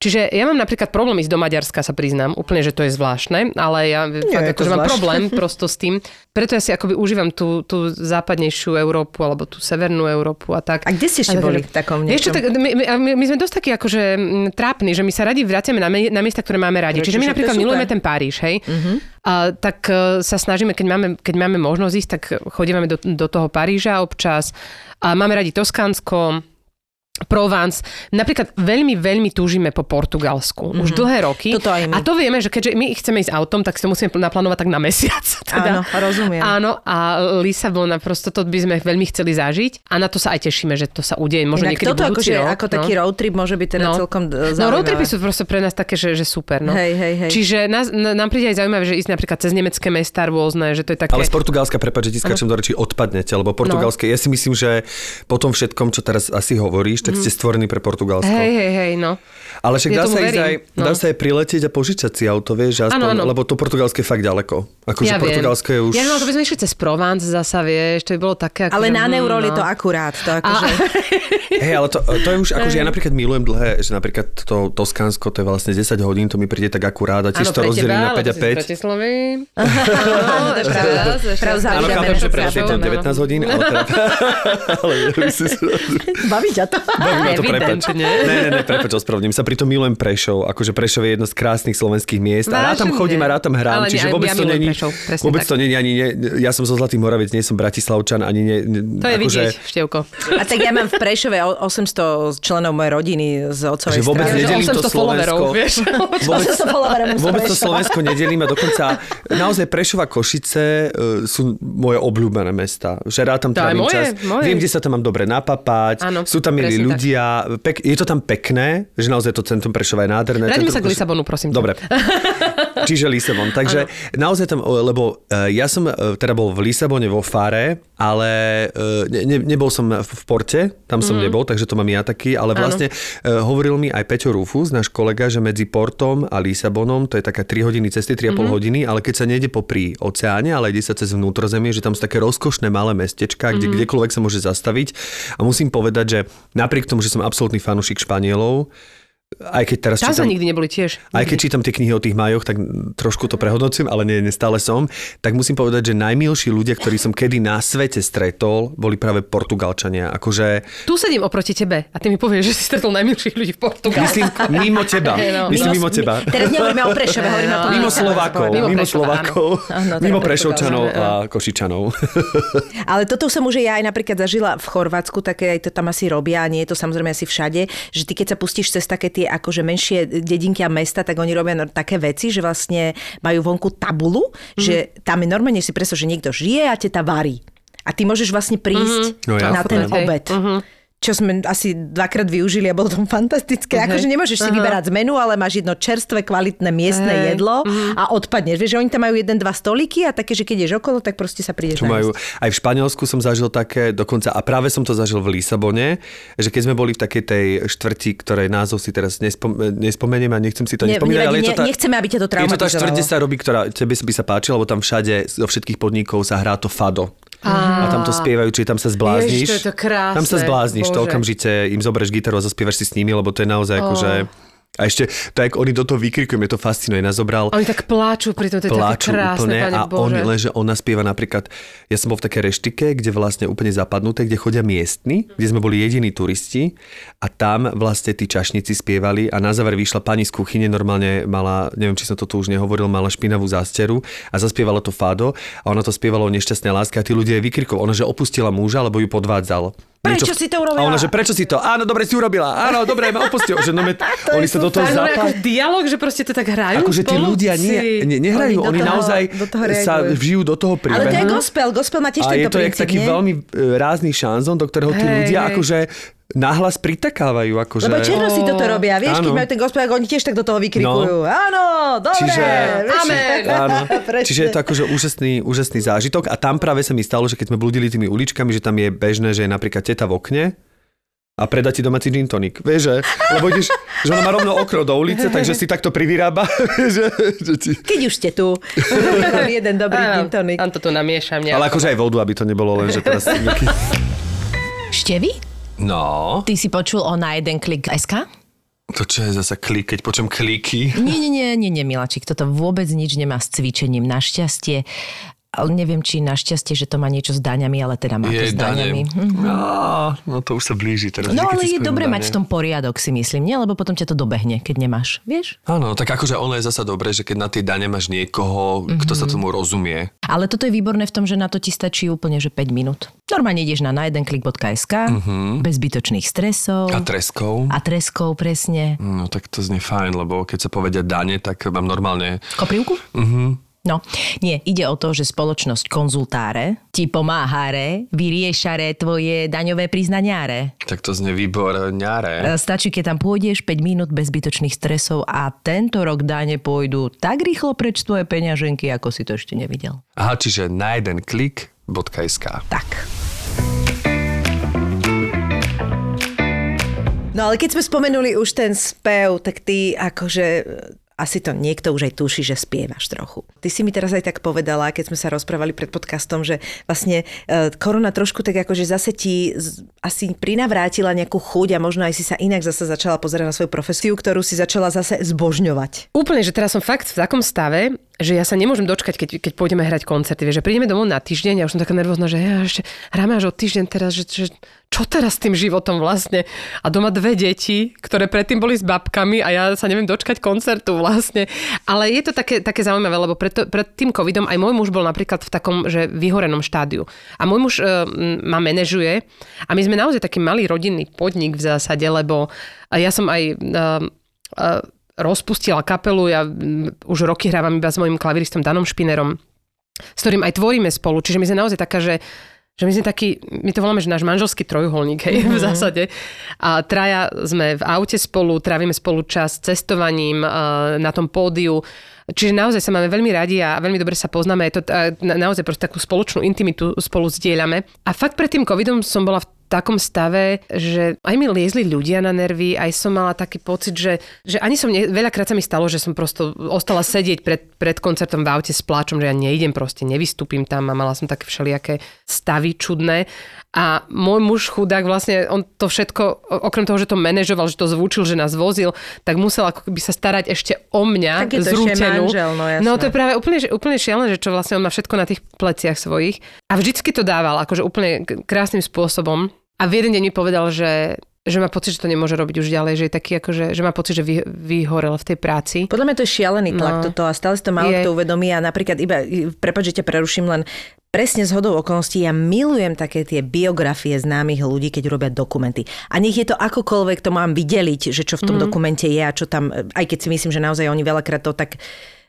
Čiže ja mám napríklad problém ísť do Maďarska, sa priznám, úplne, že to je zvláštne, ale ja Nie fakt je to akože mám problém prosto s tým. Preto ja si akoby užívam tú, tú západnejšiu Európu alebo tú severnú Európu a tak. A kde ste ešte A boli v takom Vieš čo, niečom? tak my, my, my- sme dosť takí akože mm, trápni, že my sa radi vraciame na, na miesta, ktoré máme radi. Čiže my napríklad milujeme ten Páriž, hej? Uh-huh. A, tak e, sa snažíme, keď máme, keď máme možnosť ísť, tak chodíme do, do toho Paríža občas. A máme radi Toskánsko, Provence. Napríklad veľmi, veľmi túžime po Portugalsku. Už dlhé roky. Toto aj my. A to vieme, že keďže my chceme ísť autom, tak si to musíme naplánovať tak na mesiac. Teda. Áno, rozumiem. Áno, a Lisabona, prosto to by sme veľmi chceli zažiť. A na to sa aj tešíme, že to sa udeje možno Inak niekedy toto budúci akože, rok. ako taký road trip môže byť teda No. celkom e, No road zaujímavé. tripy sú proste pre nás také, že, že super. No. Hej, hej, hej. Čiže nás, nám príde aj zaujímavé, že ísť napríklad cez nemecké mesta rôzne, že to je také... Ale z Portugalska, prepáč, že ti skáčem do reči, odpadnete, lebo portugalské, ja si myslím, že po tom všetkom, čo teraz asi hovoríš, tak ste stvorení pre Portugalsko. Mhm. Hej, hej, hej, no. Ale však Ja dá sa, verím, aj, no. dá sa aj priletieť a požičať si auto, vieš, aspoň, Áno, áno. lebo to portugalské je fakt ďaleko. Akože ja Portugalsko je už... Ja no, to by sme išli cez Provence zasa, vieš, to by bolo také... Ale akože, na mm, neurol je no. to akurát. To akože... Hej, ale to, to je už, akože ja napríklad milujem dlhé, že napríklad to Toskánsko, to je vlastne 10 hodín, to mi príde tak akurát a tiež to rozdelím na 5 a lebo ty si z 5. Bratislavy. Áno, to je pravda. Áno, chápem, že pre vás je to chápem, 19 hodín, ale teda... Baví ťa to? Baví ma to, prepač. Ne, ne, ne, prepač, ospravedlním sa. Pritom milujem Prešov. Akože Prešov je jedno z krásnych slovenských miest. A rád tam Vážne? chodím a rád tam hrám. Ale nie, čiže aj vôbec ja to není... Prešov, Vôbec tak. to není ani... Ne, ja som zo Zlatých Moraviec, nie som Bratislavčan, ani ne... ne To je akože, vidieť, Števko. A tak ja mám v Prešove o- 800 členov mojej rodiny z otcovej Že vôbec strany. nedelím to 800 followerov, Slovensko. vieš. Vôbec, 800 followerov mám z vôbec to. Slovensko nedelím a dokonca naozaj Prešova Košice uh, sú moje obľúbené mesta. Že rád tam trávim čas. Viem, kde sa tam mám dobre napapať. Sú tam milí. Ľudia. Pek, je to tam pekné, že naozaj to centrum Prešova je nádherné. Vráťme sa k Lisabonu, prosím. Dobre. Čiže Lisabon. Takže naozaj tam, lebo e, ja som e, teda bol v Lisabone vo Fare, ale e, ne, ne, nebol som v Porte, tam som nebol, takže to mám ja taký, ale vlastne e, hovoril mi aj Peťo Rufus, náš kolega, že medzi Portom a Lisabonom to je taká 3 hodiny cesty, 3,5 hodiny, ale keď sa nejde popri oceáne, ale ide sa cez vnútrozemie, že tam sú také rozkošné malé mestečka, kde kdekoľvek sa môže zastaviť. A musím povedať, že napriek tomu, že som absolútny fanúšik Španielov, aj keď teraz Tam čítam- nikdy neboli tiež. aj keď čítam tie knihy o tých majoch, tak trošku to prehodnocujem, ale nie, nie stále som. Tak musím povedať, že najmilší ľudia, ktorí som kedy na svete stretol, boli práve Portugalčania. Akože, Tu sedím oproti tebe a ty mi povieš, že si stretol najmilších ľudí v Portugalsku. myslím, mimo teba. No. Myslím, mimo teba. Teraz nehovoríme o Prešove, hovoríme o tom Mimo Slovákov. Mimo mimo Slovákov, Áno, mimo Prešovčanov a Košičanov. Ale toto som už ja aj napríklad zažila v Chorvátsku, také aj to tam asi robia, a nie je to samozrejme asi všade, že ty keď sa pustíš cez také tie akože menšie dedinky a mesta, tak oni robia také veci, že vlastne majú vonku tabulu, Mhm. že tam je normálne si predstav, že niekto žije a teta varí. A ty môžeš vlastne prísť No na jasné. ten Hej. obed. Čo sme asi dvakrát využili a bolo to fantastické. Hej. Akože nemôžeš si vyberať z menu, ale máš jedno čerstvé, kvalitné miestne jedlo a odpadneš. Vieš, že oni tam majú jeden, dva stoliky a také, že keď ideš okolo, tak proste sa prídeš Čo majú, aj v Španielsku som zažil také, dokonca, a práve som to zažil v Lisabone, že keď sme boli v takej tej štvrti, ktorej názov si teraz nespom, nespomeniem a nechcem si to Ne- nespomínať, ale je to tá, ne- nechceme, aby ťa to Je to tá štvrť, traumatizovalo. sa robí, ktorá tebe by sa páčila, lebo tam všade zo všetkých podnikov sa hrá to fado. A tam to spievajú, čiže tam sa zblázniš. Ježiš, to je to krásne, Tam sa zblázniš, to Bože. okamžite im zoberieš gitaru a zaspievaš si s nimi, lebo to je naozaj ako, že... A ešte, tak oni do toho vykrikujú, mňa to fascinuje, nás zobral Oni tak pláču, pritom to je pláču krásne, úplne a Bože. on, lenže ona spieva napríklad, ja som bol v takej reštike, kde vlastne úplne zapadnuté, kde chodia miestni, kde sme boli jediní turisti a tam vlastne tí čašníci spievali a na záver vyšla pani z kuchyne, normálne mala, neviem, či som to tu už nehovoril, mala špinavú zásteru a zaspievala to fado a ona to spievala o nešťastnej láske a tí ľudia jej vykrikovali, ona že opustila muža, lebo ju podvádzal. Prečo si to urobila? A ona, že prečo si to? Áno, dobre si urobila. Áno, dobre, ma opustil. Že no, me, oni sa do toho zapájajú. ako dialog, že proste to tak hrajú Akože tí ľudia nie, ne, nehrajú, Oni oni, toho- naozaj sa vžijú do toho Ale to je príbehu. gospel. Gospel má tiež A tento je to princíp, taký nie? veľmi e, rázny šanzon, do ktorého tí Hej, ľudia hej. akože nahlas pritakávajú. Akože... Lebo černosi toto robia, vieš, keď Áno. majú ten gospel, oni tiež tak do toho vykrikujú. Áno, dobre, Čiže-. Amen. Áno. Čiže je to akože úžasný, úžasný zážitok a tam práve sa mi stalo, že keď sme blúdili tými uličkami, že tam je bežné, že je napríklad teta v okne a predá ti domáci gin tonic. Vieš, že? Lebo ideš, že ona má rovno okno do ulice, takže si takto privyrába. že, že ti... Keď už ste tu, tam jeden dobrý gin tonic. Tam to tu namiešam. nejako. Ale akože aj vodu, aby to nebolo len, že teraz... Števi? No, Ty si počul o na jeden klik SK? to čo je zasa klik, keď počujem kliky. Nie, nie, nie, nie, nie, Milačik, toto vôbec nič nemá s cvičením. Našťastie, neviem, či našťastie, že to má niečo s daňami, ale teda má to s daňami. Hm. No, no to už sa blíži teraz. No ale je dane. mať v tom poriadok, si myslím, nie? Lebo potom ťa to dobehne, keď nemáš, vieš? Áno, tak akože ono je zasa dobré, že keď na tie dane máš niekoho, mm-hmm. kto sa tomu rozumie. Ale toto je výborné v tom, že na to ti stačí úplne, že 5 minút. Normálne ideš na najedenklik.sk, bez zbytočných stresov. A treskou. a treskov, presne. No tak to znie fajn, lebo keď sa povedia dane, tak mám normálne... Koprivku? Mhm. No, nie, ide o to, že spoločnosť konzultáre ti pomáhare, vyriešare tvoje daňové priznaniare. Tak to znie výborňare. E, Stačí, keď tam pôjdeš 5 minút bez zbytočných stresov a tento rok dáne pôjdu tak rýchlo preč tvoje peňaženky, ako si to ešte nevidel. Aha, čiže na jeden klik.sk. Tak. No ale keď sme spomenuli už ten spev, tak ty akože e, asi to niekto už aj tuší, že spievaš trochu. Ty si mi teraz aj tak povedala, keď sme sa rozprávali pred podcastom, že vlastne e, korona trošku tak akože zase ti asi prinavrátila nejakú chuť a možno aj si sa inak zase začala pozerať na svoju profesiu, ktorú si začala zase zbožňovať. Úplne, že teraz som fakt v takom stave, že ja sa nemôžem dočkať, keď, keď pôjdeme hrať koncerty. Vieš, že prídeme domov na týždeň a už som taká nervózna, že ja ešte hráme až o týždeň teraz, že, že čo teraz s tým životom vlastne? A doma dve deti, ktoré predtým boli s babkami a ja sa neviem dočkať koncertu vlastne. Ale je to také, také zaujímavé, lebo pred, pred tým covidom aj môj muž bol napríklad v takom, že vyhorenom štádiu. A môj muž uh, ma manažuje a my sme naozaj taký malý rodinný podnik v zásade, lebo ja som aj uh, uh, rozpustila kapelu, ja už roky hrávam iba s mojim klaviristom Danom Špinerom, s ktorým aj tvoríme spolu, čiže my sme naozaj taká, že že my sme taký, my to voláme, že náš manželský trojuholník, hej, v zásade. A traja sme v aute spolu, trávime spolu čas cestovaním na tom pódiu. Čiže naozaj sa máme veľmi radi a veľmi dobre sa poznáme. Je to na- naozaj proste takú spoločnú intimitu spolu zdieľame. A fakt pred tým covidom som bola v takom stave, že aj mi liezli ľudia na nervy, aj som mala taký pocit, že, že ani som, ne, veľakrát sa mi stalo, že som prosto ostala sedieť pred, pred koncertom v aute s pláčom, že ja neidem proste, nevystúpim tam a mala som také všelijaké stavy čudné. A môj muž chudák vlastne, on to všetko, okrem toho, že to manažoval, že to zvúčil, že nás vozil, tak musel ako keby sa starať ešte o mňa, Tak je to ešte zrútenú. manžel, no jasné. no to je práve úplne, úplne šialené, že čo vlastne on má všetko na tých pleciach svojich. A vždycky to dával, akože úplne krásnym spôsobom. A v jeden deň mi povedal, že že má pocit, že to nemôže robiť už ďalej, že je taký akože, že má pocit, že vy, vyhorel v tej práci. Podľa mňa to je šialený tlak No. toto a stále si to málo Je. kto uvedomí a napríklad iba, prepáč, že ťa preruším len presne z hodou okolností, ja milujem také tie biografie známych ľudí, keď robia dokumenty. A nech je to akokoľvek, to mám vydeliť, že čo v tom mm. dokumente je a čo tam, aj keď si myslím, že naozaj oni veľakrát to tak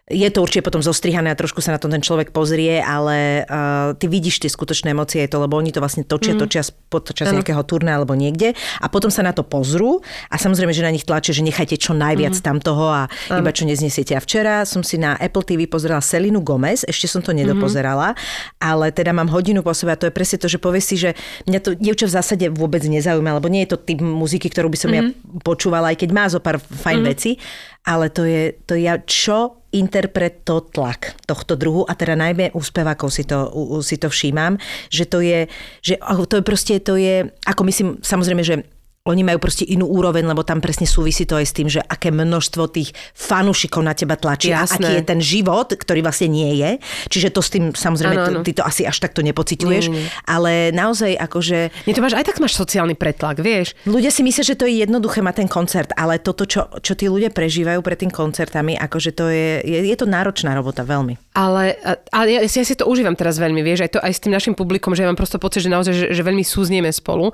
je to určite potom zostrihané a trošku sa na to ten človek pozrie, ale uh, ty vidíš tie skutočné emócie, je to, lebo oni to vlastne točia, mm. točia počas Áno. nejakého turné alebo niekde a potom sa na to pozrú a samozrejme, že na nich tlačia, že nechajte čo najviac mm. tam toho a iba čo neznesiete. A včera som si na Apple TV pozerala Selinu Gomez, ešte som to nedopozerala, ale teda mám hodinu po sebe a to je presne to, že povie si, že mňa to dievča v zásade vôbec nezaujíma, lebo nie je to typ muziky, ktorú by som ja počúvala, aj keď má zo pár fajn vecí, ale to je, to ja, čo interpreto tlak tohto druhu a teda najmä u spevákov si to, u, si to všímam, že to je, že to je proste, to je, ako myslím, samozrejme, že oni majú proste inú úroveň, lebo tam presne súvisí to aj s tým, že aké množstvo tých fanúšikov na teba tlačí a Jasné. aký je ten život, ktorý vlastne nie je. Čiže to s tým, samozrejme, Áno, to, áno. ty to asi až takto nepociťuješ, Nie, nie, nie. ale naozaj akože Nie, to máš, aj tak máš sociálny pretlak, vieš. Ľudia si myslia, že to je jednoduché mať ten koncert, ale toto, čo, čo tí ľudia prežívajú pred tým koncertami, akože to je, je, je to náročná robota veľmi. Ale, ale ja, ja si to užívam teraz veľmi, vieš, aj to aj s tým našim publikom, že ja mám prosto pocit, že naozaj, že, že veľmi súznieme spolu.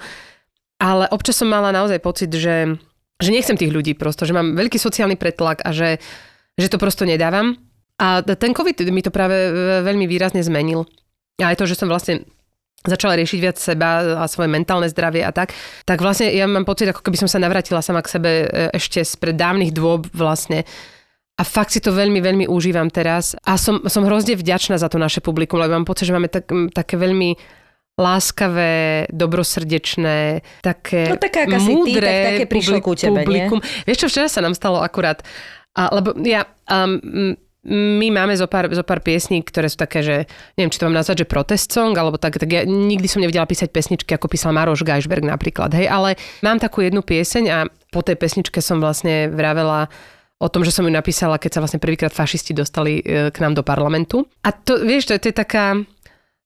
Ale občas som mala naozaj pocit, že, že nechcem tých ľudí prosto, že mám veľký sociálny pretlak a že, že to prosto nedávam. A ten COVID mi to práve veľmi výrazne zmenil. A aj to, že som vlastne začala riešiť viac seba a svoje mentálne zdravie a tak, tak vlastne ja mám pocit, ako keby som sa navrátila sama k sebe e, ešte spred dávnych dôb vlastne. A fakt si to veľmi, veľmi užívam teraz. A som, som hrozne vďačná za to naše publikum, lebo mám pocit, že máme tak, také veľmi láskavé, dobrosrdečné, také No taká aká si ty, múdre tak také prišlo ku tebe, nie? publikum. Vieš čo, včera sa nám stalo akurát, a, lebo ja, um, my máme zo pár, zo pár piesní, ktoré sú také, že neviem, či to mám nazvať, že protest song, alebo tak, tak ja nikdy som nevedela písať pesničky, ako písal Maroš Geisberg napríklad, hej, ale mám takú jednu pieseň a po tej pesničke som vlastne vravela o tom, že som ju napísala, keď sa vlastne prvýkrát fašisti dostali e, k nám do parlamentu. A to, vieš, to, to je taká,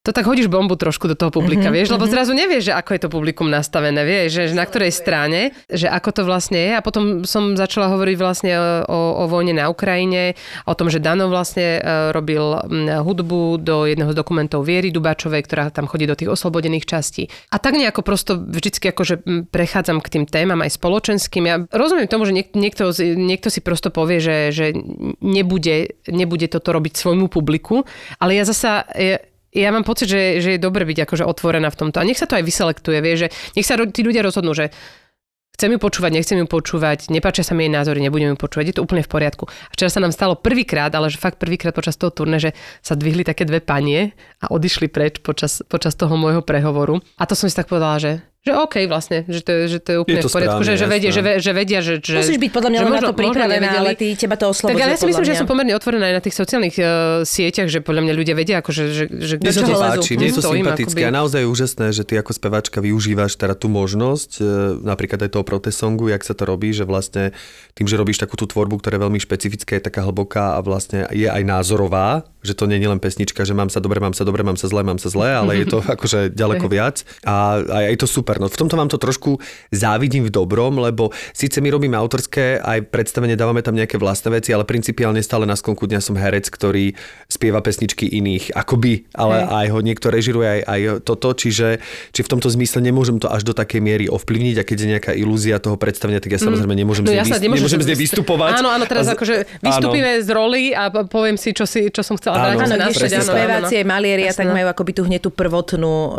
to tak hodíš bombu trošku do toho publika, mm-hmm, vieš, lebo zrazu nevieš, že ako je to publikum nastavené, vieš, že, že na ktorej strane, že ako to vlastne je. A potom som začala hovoriť vlastne o, o vojne na Ukrajine, o tom, že Dano vlastne e, robil hudbu do jedného z dokumentov Viery Dubačovej, ktorá tam chodí do tých oslobodených častí. A tak nejako prosto vždycky akože prechádzam k tým témam aj spoločenským. Ja rozumiem tomu, že niek- niekto, niekto si prosto povie, že, že nebude, nebude toto robiť svojmu publiku, ale ja zasa... Ja, ja mám pocit, že, že je dobre byť akože otvorená v tomto. A nech sa to aj vyselektuje, vie, že nech sa tí ľudia rozhodnú, že chcem ju počúvať, nechcem ju počúvať, nepáčia sa mi jej názory, nebudem ju počúvať, je to úplne v poriadku. A včera sa nám stalo prvýkrát, ale že fakt prvýkrát počas toho turné, že sa dvihli také dve panie a odišli preč počas, počas toho môjho prehovoru. A to som si tak povedala, že že OK vlastne, že to je, že to je úplne Je to v poriadku, správne, že, že, vedia, že, že vedia, že... že Musíš byť podľa mňa že len na možno- to možno pripravená, ale ty, teba to Tak oslobodzuje. ale ja si myslím, že ja som pomerne otvorená aj na tých sociálnych uh, sieťach, že podľa mňa ľudia vedia, akože, že, že Mne sa to čoho lezú? páči, mne je to sympatické a naozaj je úžasné, že ty ako speváčka využívaš teda tú možnosť, e, napríklad aj toho protesongu, jak sa to robí, že vlastne tým, že robíš takú tú tvorbu, ktorá je veľmi špecifická, je taká hlboká a vlastne je aj názorová, že to nie je len pesnička, že mám sa dobre, mám sa dobre, mám sa zle, mám sa zle, ale je to akože ďaleko viac a, a je to super. No v tomto vám to trošku závidím v dobrom, lebo síce my robíme autorské, aj predstavenie dávame tam nejaké vlastné veci, ale principiálne stále na skonku dňa som herec, ktorý spieva pesničky iných, akoby, ale aj ho niekto režiruje aj, aj toto, čiže či v tomto zmysle nemôžem to až do takej miery ovplyvniť a keď je nejaká ilúzia toho predstavenia, tak ja samozrejme nemôžem No z nej, nemôžeš nemôžem sa- z nej vystupovať. Áno, áno, teraz z- akože vystúpime z roli a poviem si, čo, si, čo som chcela Áno, sa Áno, tak. speváci aj malieri a tak majú akoby tu hneď tú prvotnú uh,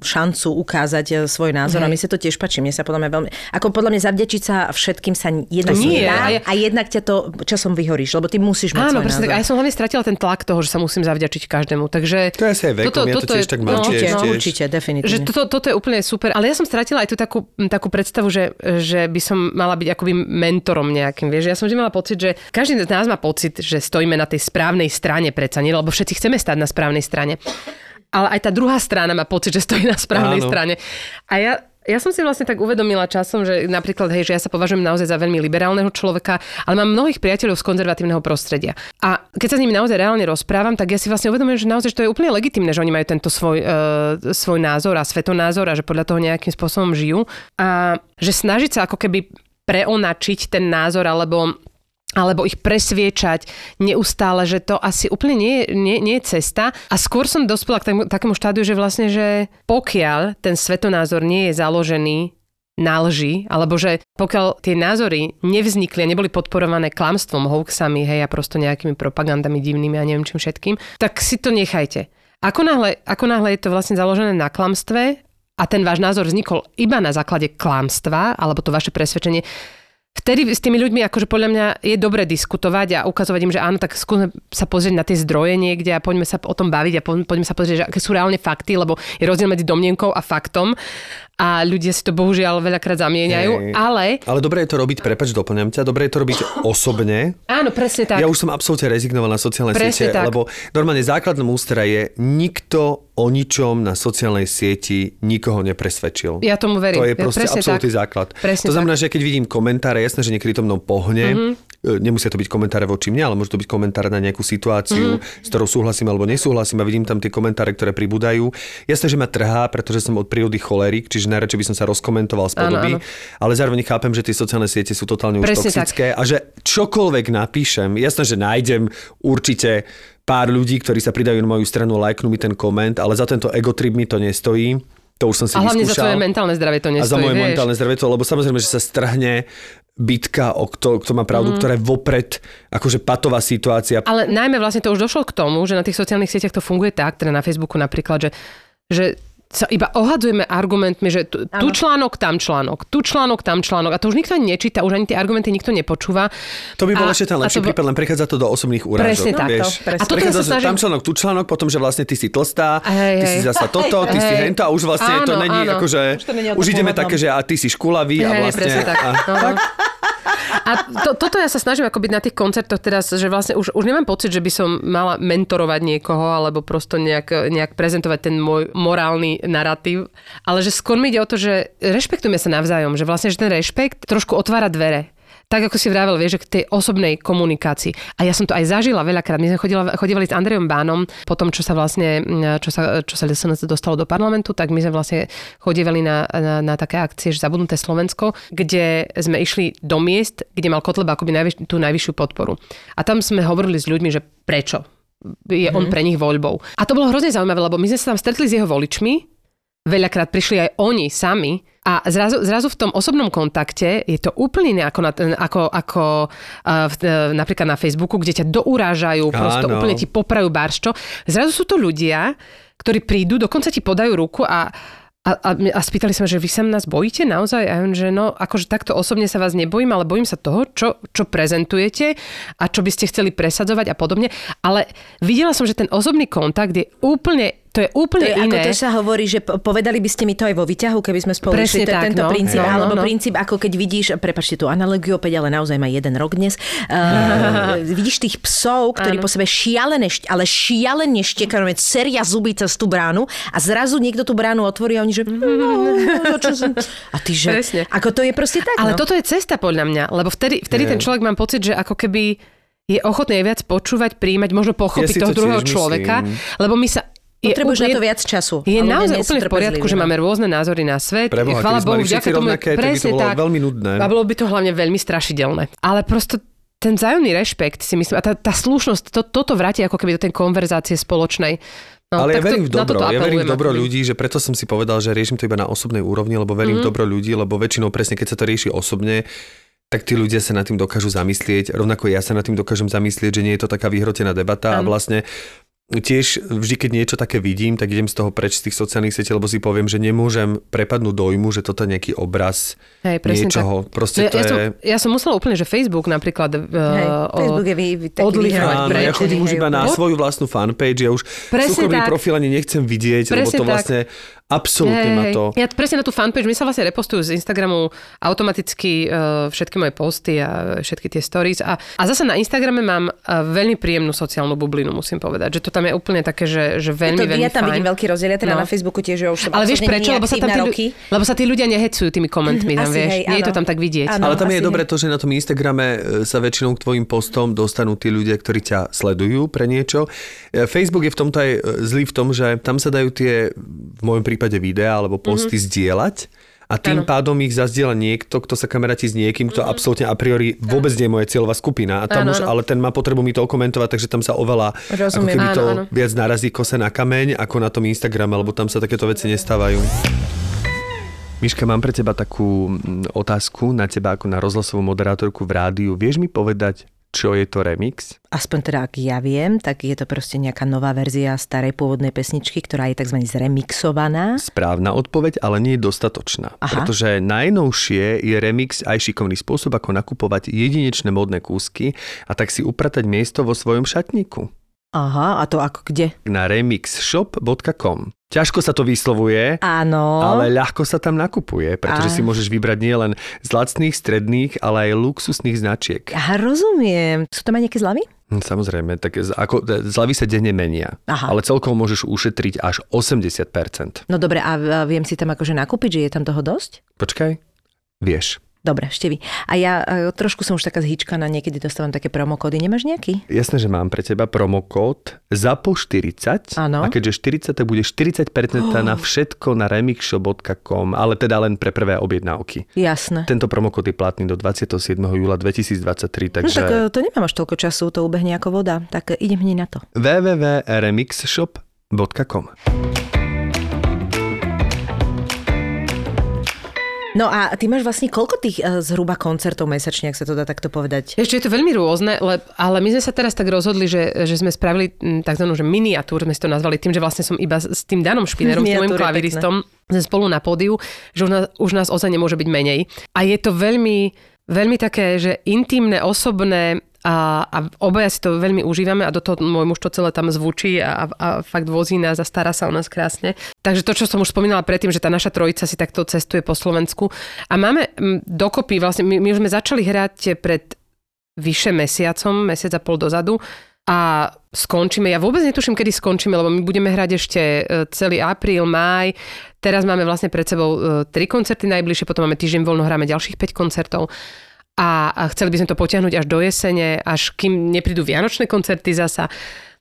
šancu ukázať uh, svoj názor a mi sa to tiež páči. Mne sa podľa mňa veľmi... Ako podľa mňa zavďačiť sa všetkým sa jednak To nie, a ja- a jednak ťa to časom vyhoríš, lebo ty musíš mať Áno, presne tak. A ja som hlavne stratila ten tlak toho, že sa musím zavďačiť každému. Takže To je asi aj vekom, ja to tiež tak mám Určite, tiež, tiež. určite, definitívne. Že toto, toto je úplne super. Ale ja som stratila aj tú takú, takú predstavu, že, že by som mala byť akoby mentorom nejakým. Vieš, ja som vždy mala pocit, že každý z nás má pocit, že stojíme na tej správnej strane predsa, nie? Lebo všetci chceme stať na správnej strane. Ale aj tá druhá strana má pocit, že stojí na správnej Áno. strane. A ja, ja som si vlastne tak uvedomila časom, že napríklad, hej, že ja sa považujem naozaj za veľmi liberálneho človeka, ale mám mnohých priateľov z konzervatívneho prostredia. A keď sa s nimi naozaj reálne rozprávam, tak ja si vlastne uvedomujem, že naozaj že to je úplne legitimné, že oni majú tento svoj, uh, svoj názor a svetonázor a že podľa toho nejakým spôsobom žijú. A že snažiť sa ako keby preonačiť ten názor alebo alebo ich presviečať neustále, že to asi úplne nie, nie, nie je cesta. A skôr som dospela k takému, takému štádiu, že vlastne, že pokiaľ ten svetonázor nie je založený na lži, alebo že pokiaľ tie názory nevznikli a neboli podporované klamstvom, hoaxami, hej, a prosto nejakými propagandami divnými a neviem čím všetkým, tak si to nechajte. Ako náhle, ako náhle je to vlastne založené na klamstve a ten váš názor vznikol iba na základe klamstva, alebo to vaše presvedčenie, Vtedy s tými ľuďmi akože podľa mňa je dobre diskutovať a ukazovať im, že áno, tak skúsme sa pozrieť na tie zdroje niekde a poďme sa o tom baviť a po- poďme sa pozrieť, že aké sú reálne fakty, lebo je rozdiel medzi domnienkou a faktom a ľudia si to bohužiaľ veľakrát zamieňajú, Hej. ale Ale dobre je to robiť, prepač, doplňam ťa, dobre je to robiť osobne, áno, presne tak. Ja už som absolútne rezignoval na sociálne Presne siete, tak. lebo normálne základná ústra je, nikto o ničom na sociálnej sieti nikoho nepresvedčil. Ja tomu verím. To je Ja proste presne absolútny tak. základ. Presne to znamená, že keď vidím komentáre, jasné, že niekedy to mnou pohne, Mhm. mm-hmm. nemusia to byť komentáre voči mne, ale môžu to byť komentáre na nejakú situáciu, Mhm. mm-hmm. s ktorou súhlasím alebo nesúhlasím a vidím tam tie komentáre, ktoré pribúdajú. Jasné, že ma trhá, pretože som od prírody cholerik, čiže najradšej by som sa rozkomentoval z Áno, podoby, áno. ale zároveň chápem, že tie sociálne siete sú totálne už Presne tak. toxické a že čokoľvek napíšem, jasné, že nájdem určite pár ľudí, ktorí sa pridajú na moju stranu, lajknú mi ten koment, ale za tento ego trip mi to nestojí. To už som si A hlavne za vyskúšal. tvoje mentálne zdravie to a za nestojí, moje vieš. mentálne zdravie to, lebo samozrejme, že sa strhne bitka o kto, kto má pravdu, mm. ktorá je vopred akože patová situácia. Ale najmä vlastne to už došlo k tomu, že na tých sociálnych sieťach to funguje tak, teda na Facebooku napríklad, že, že sa iba ohadzujeme argumentmi, že tu, tu článok, tam článok, tu článok, tam článok. A to už nikto ani nečíta, už ani tie argumenty nikto nepočúva. To by bol A- ešte ten a lepší to bo- prípad, len prechádza to do osobných urážok. Presne tak, vieš. to, presne. A toto Prechádza sa snažím- tam článok, tu článok, potom, že vlastne ty si tlstá, Hej, ty si hej. zasa toto, ty si Hej. hento a už vlastne to Áno, není áno. akože, Už to není už ideme také, že a ty si škulavý a Hej, vlastne... presne tak. A, No. A to, toto ja sa snažím ako byť na tých koncertoch teraz, že vlastne už, už nemám pocit, že by som mala mentorovať niekoho alebo prosto nejak, nejak prezentovať ten môj morálny narratív, ale že skôr mi ide o to, že rešpektujeme sa navzájom, že vlastne že ten rešpekt trošku otvára dvere. Tak ako si vravel, vieš, že k tej osobnej komunikácii. A ja som to aj zažila veľakrát. My sme chodila, chodívali s Andrejom Bánom po tom, čo sa vlastne, čo sa, čo sa dostalo do parlamentu, tak my sme vlastne chodívali na, na, na také akcie, že Zabudnuté Slovensko, kde sme išli do miest, kde mal Kotleba akoby najvyš, tú najvyššiu podporu. A tam sme hovorili s ľuďmi, že prečo je on pre nich voľbou. A to bolo hrozne zaujímavé, lebo my sme sa tam stretli s jeho voličmi, veľakrát prišli aj oni sami a zrazu, zrazu v tom osobnom kontakte je to úplne iné ako, na, ako, ako uh, v, uh, napríklad na Facebooku, kde ťa dourážajú, prosto Áno. úplne ti poprajú barščo. Zrazu sú to ľudia, ktorí prídu, dokonca ti podajú ruku a a, a, a spýtali sme, že vy sa nás bojíte naozaj? A on, že no, akože takto osobne sa vás nebojím, ale bojím sa toho, čo, čo prezentujete a čo by ste chceli presadzovať a podobne. Ale videla som, že ten osobný kontakt je úplne, to je To úplne je, ako iné. to sa hovorí, že po- povedali by ste mi to aj vo výťahu, keby sme spolu Presne išli. To je tak, tento no. princíp, No, alebo no. princíp, ako keď vidíš, prepačte tú analogiu opäť, ale naozaj má jeden rok dnes. Uh, vidíš tých psov, ktorí po sebe šialené, šť- ale šialene štekajú, seria zuby cez tú bránu a zrazu niekto tú bránu otvorí a oni, že... No, čo som... A ty, že... Presne. Ako to je proste tak, Ale no. toto je cesta podľa mňa, lebo vtedy, vtedy Je. ten človek mám pocit, že ako keby je ochotný aj viac počúvať, príjmať, možno pochopiť Ja toho to druhého tiež človeka, myslím. lebo my sa... Je Potrebuješ na to viac času. Je A naozaj úplne v poriadku, že no. máme rôzne názory na svet. Preboha, Chvala Bohu, vďaka tomu rovnaké, to presne bolo tak. veľmi nudné. A bolo by to hlavne veľmi strašidelné. Ale prosto ten vzájomný rešpekt si myslím, a tá, tá slušnosť, to, toto vráti ako keby do tej konverzácie spoločnej. No, ale ja to- verím v dobro, ja verím v dobro ľudí, že preto som si povedal, že riešim to iba na osobnej úrovni, lebo verím v Mhm. dobro ľudí, lebo väčšinou presne, keď sa to rieši osobne, tak tí ľudia sa nad tým dokážu zamyslieť. Rovnako ja sa nad tým dokážem zamyslieť, že nie je to taká vyhrotená debata a Áno. vlastne tiež vždy, keď niečo také vidím, tak idem z toho preč z tých sociálnych sietí, lebo si poviem, že nemôžem prepadnúť dojmu, že toto je nejaký obraz Hej, niečoho. Tak. Proste ja, to ja, je... som, ja som musela úplne, že Facebook napríklad Hej, uh, Facebook je vy, vyhraný. Áno, ja chodím už iba na svoju vlastnú fanpage, ja už Presne súkromný tak. profil ani nechcem vidieť, lebo to tak. Absolútne ma Hej, to... Ja presne na tú fanpage, mi sa vlastne repostujú z Instagramu automaticky uh, všetky moje posty a všetky tie stories. A, a zase na Instagrame mám uh, veľmi príjemnú sociálnu bublinu, musím povedať. Že to tam je úplne také, že, že veľmi, to, veľmi ja tam fajn. vidím veľký rozdiel, ja teda No. na Facebooku tiež, že už som Ale vieš prečo? Lebo sa, tam tí, roky. lebo sa tí ľudia nehecujú tými komentmi tam, Asi, vieš. hej, Nie je to tam tak vidieť. Áno. Ale tam je hej. to, že na tom Instagrame e, sa väčšinou k tvojim postom dostanú tí ľudia, ktorí ťa sledujú pre niečo. Facebook je v tomto aj zlý v tom, že tam sa dajú tie, v môjom prípade videá alebo posty mm-hmm. zdieľať a tým Áno. pádom ich zazdieľa niekto, kto sa kamaráti s niekým, kto absolútne a priori vôbec nie je moje cieľová skupina. A tam Áno, už, áno. ale ten má potrebu mi to okomentovať, takže tam sa oveľa ako Rozumiem. keby to Áno, áno. viac narazí kose na kameň, ako na tom Instagrame, lebo tam sa takéto veci nestávajú. Miška, mám pre teba takú mm, otázku na teba ako na rozhlasovú moderátorku v rádiu. Vieš mi povedať, čo je to remix? Aspoň teda, ak ja viem, tak je to proste nejaká nová verzia starej pôvodnej pesničky, ktorá je tzv. zremixovaná. Správna odpoveď, ale nie je dostatočná. Aha. Pretože najnovšie je remix aj šikovný spôsob, ako nakupovať jedinečné modné kúsky a tak si upratať miesto vo svojom šatníku. Aha, a to ako kde? Na remixshop.com. Ťažko sa to vyslovuje, Áno. ale ľahko sa tam nakupuje, pretože Á. si môžeš vybrať nielen z lacných, stredných, ale aj luxusných značiek. Aha, rozumiem. Sú tam aj nejaké zľavy? Hm, Samozrejme, tak z- ako, zľavy sa denne menia, Aha. ale celkovo môžeš ušetriť až 80%. No dobre, a a viem si tam akože nakúpiť, že je tam toho dosť? Počkaj, vieš. Dobre, števy. A ja e, trošku som už taká zhýčkaná, niekedy dostávam také promokódy. Nemáš nejaký? Jasné, že mám pre teba promokód ZAPO40 Áno. a keďže 40, tak bude 40% na všetko na remixshop.com, ale teda len pre prvé objednávky. Jasné. Tento promokód je platný do 27. júla 2023, No takže tak e, to nemám až toľko času, to ubehne ako voda. Tak idem hneď na to. www.remixshop.com No a ty máš vlastne koľko tých uh, zhruba koncertov mesačne, ak sa to dá takto povedať? Ešte je to veľmi rôzne, le, ale my sme sa teraz tak rozhodli, že, že sme spravili tzv. že miniatúr, sme si to nazvali tým, že vlastne som iba s tým Danom Špinerom, s môjim klaviristom, sme spolu na pódiu, že už nás, už nás ozaj nemôže byť menej. A je to veľmi, veľmi také, že intimné, osobné, a, a obaja si to veľmi užívame a do toho môj muž to celé tam zvučí a, a fakt vozí nás a stará sa o nás krásne. Takže to, čo som už spomínala predtým, že tá naša trojica si takto cestuje po Slovensku a máme dokopy, vlastne my, my už sme začali hrať pred vyše mesiacom, mesiac a pol dozadu a skončíme. Ja vôbec netuším, kedy skončíme, lebo my budeme hrať ešte e, celý apríl, máj. Teraz máme vlastne pred sebou e, tri koncerty najbližšie, potom máme týždeň voľno, hráme ďalších 5 koncertov a, a chceli by sme to potiahnuť až do jesene, až kým neprídu vianočné koncerty zasa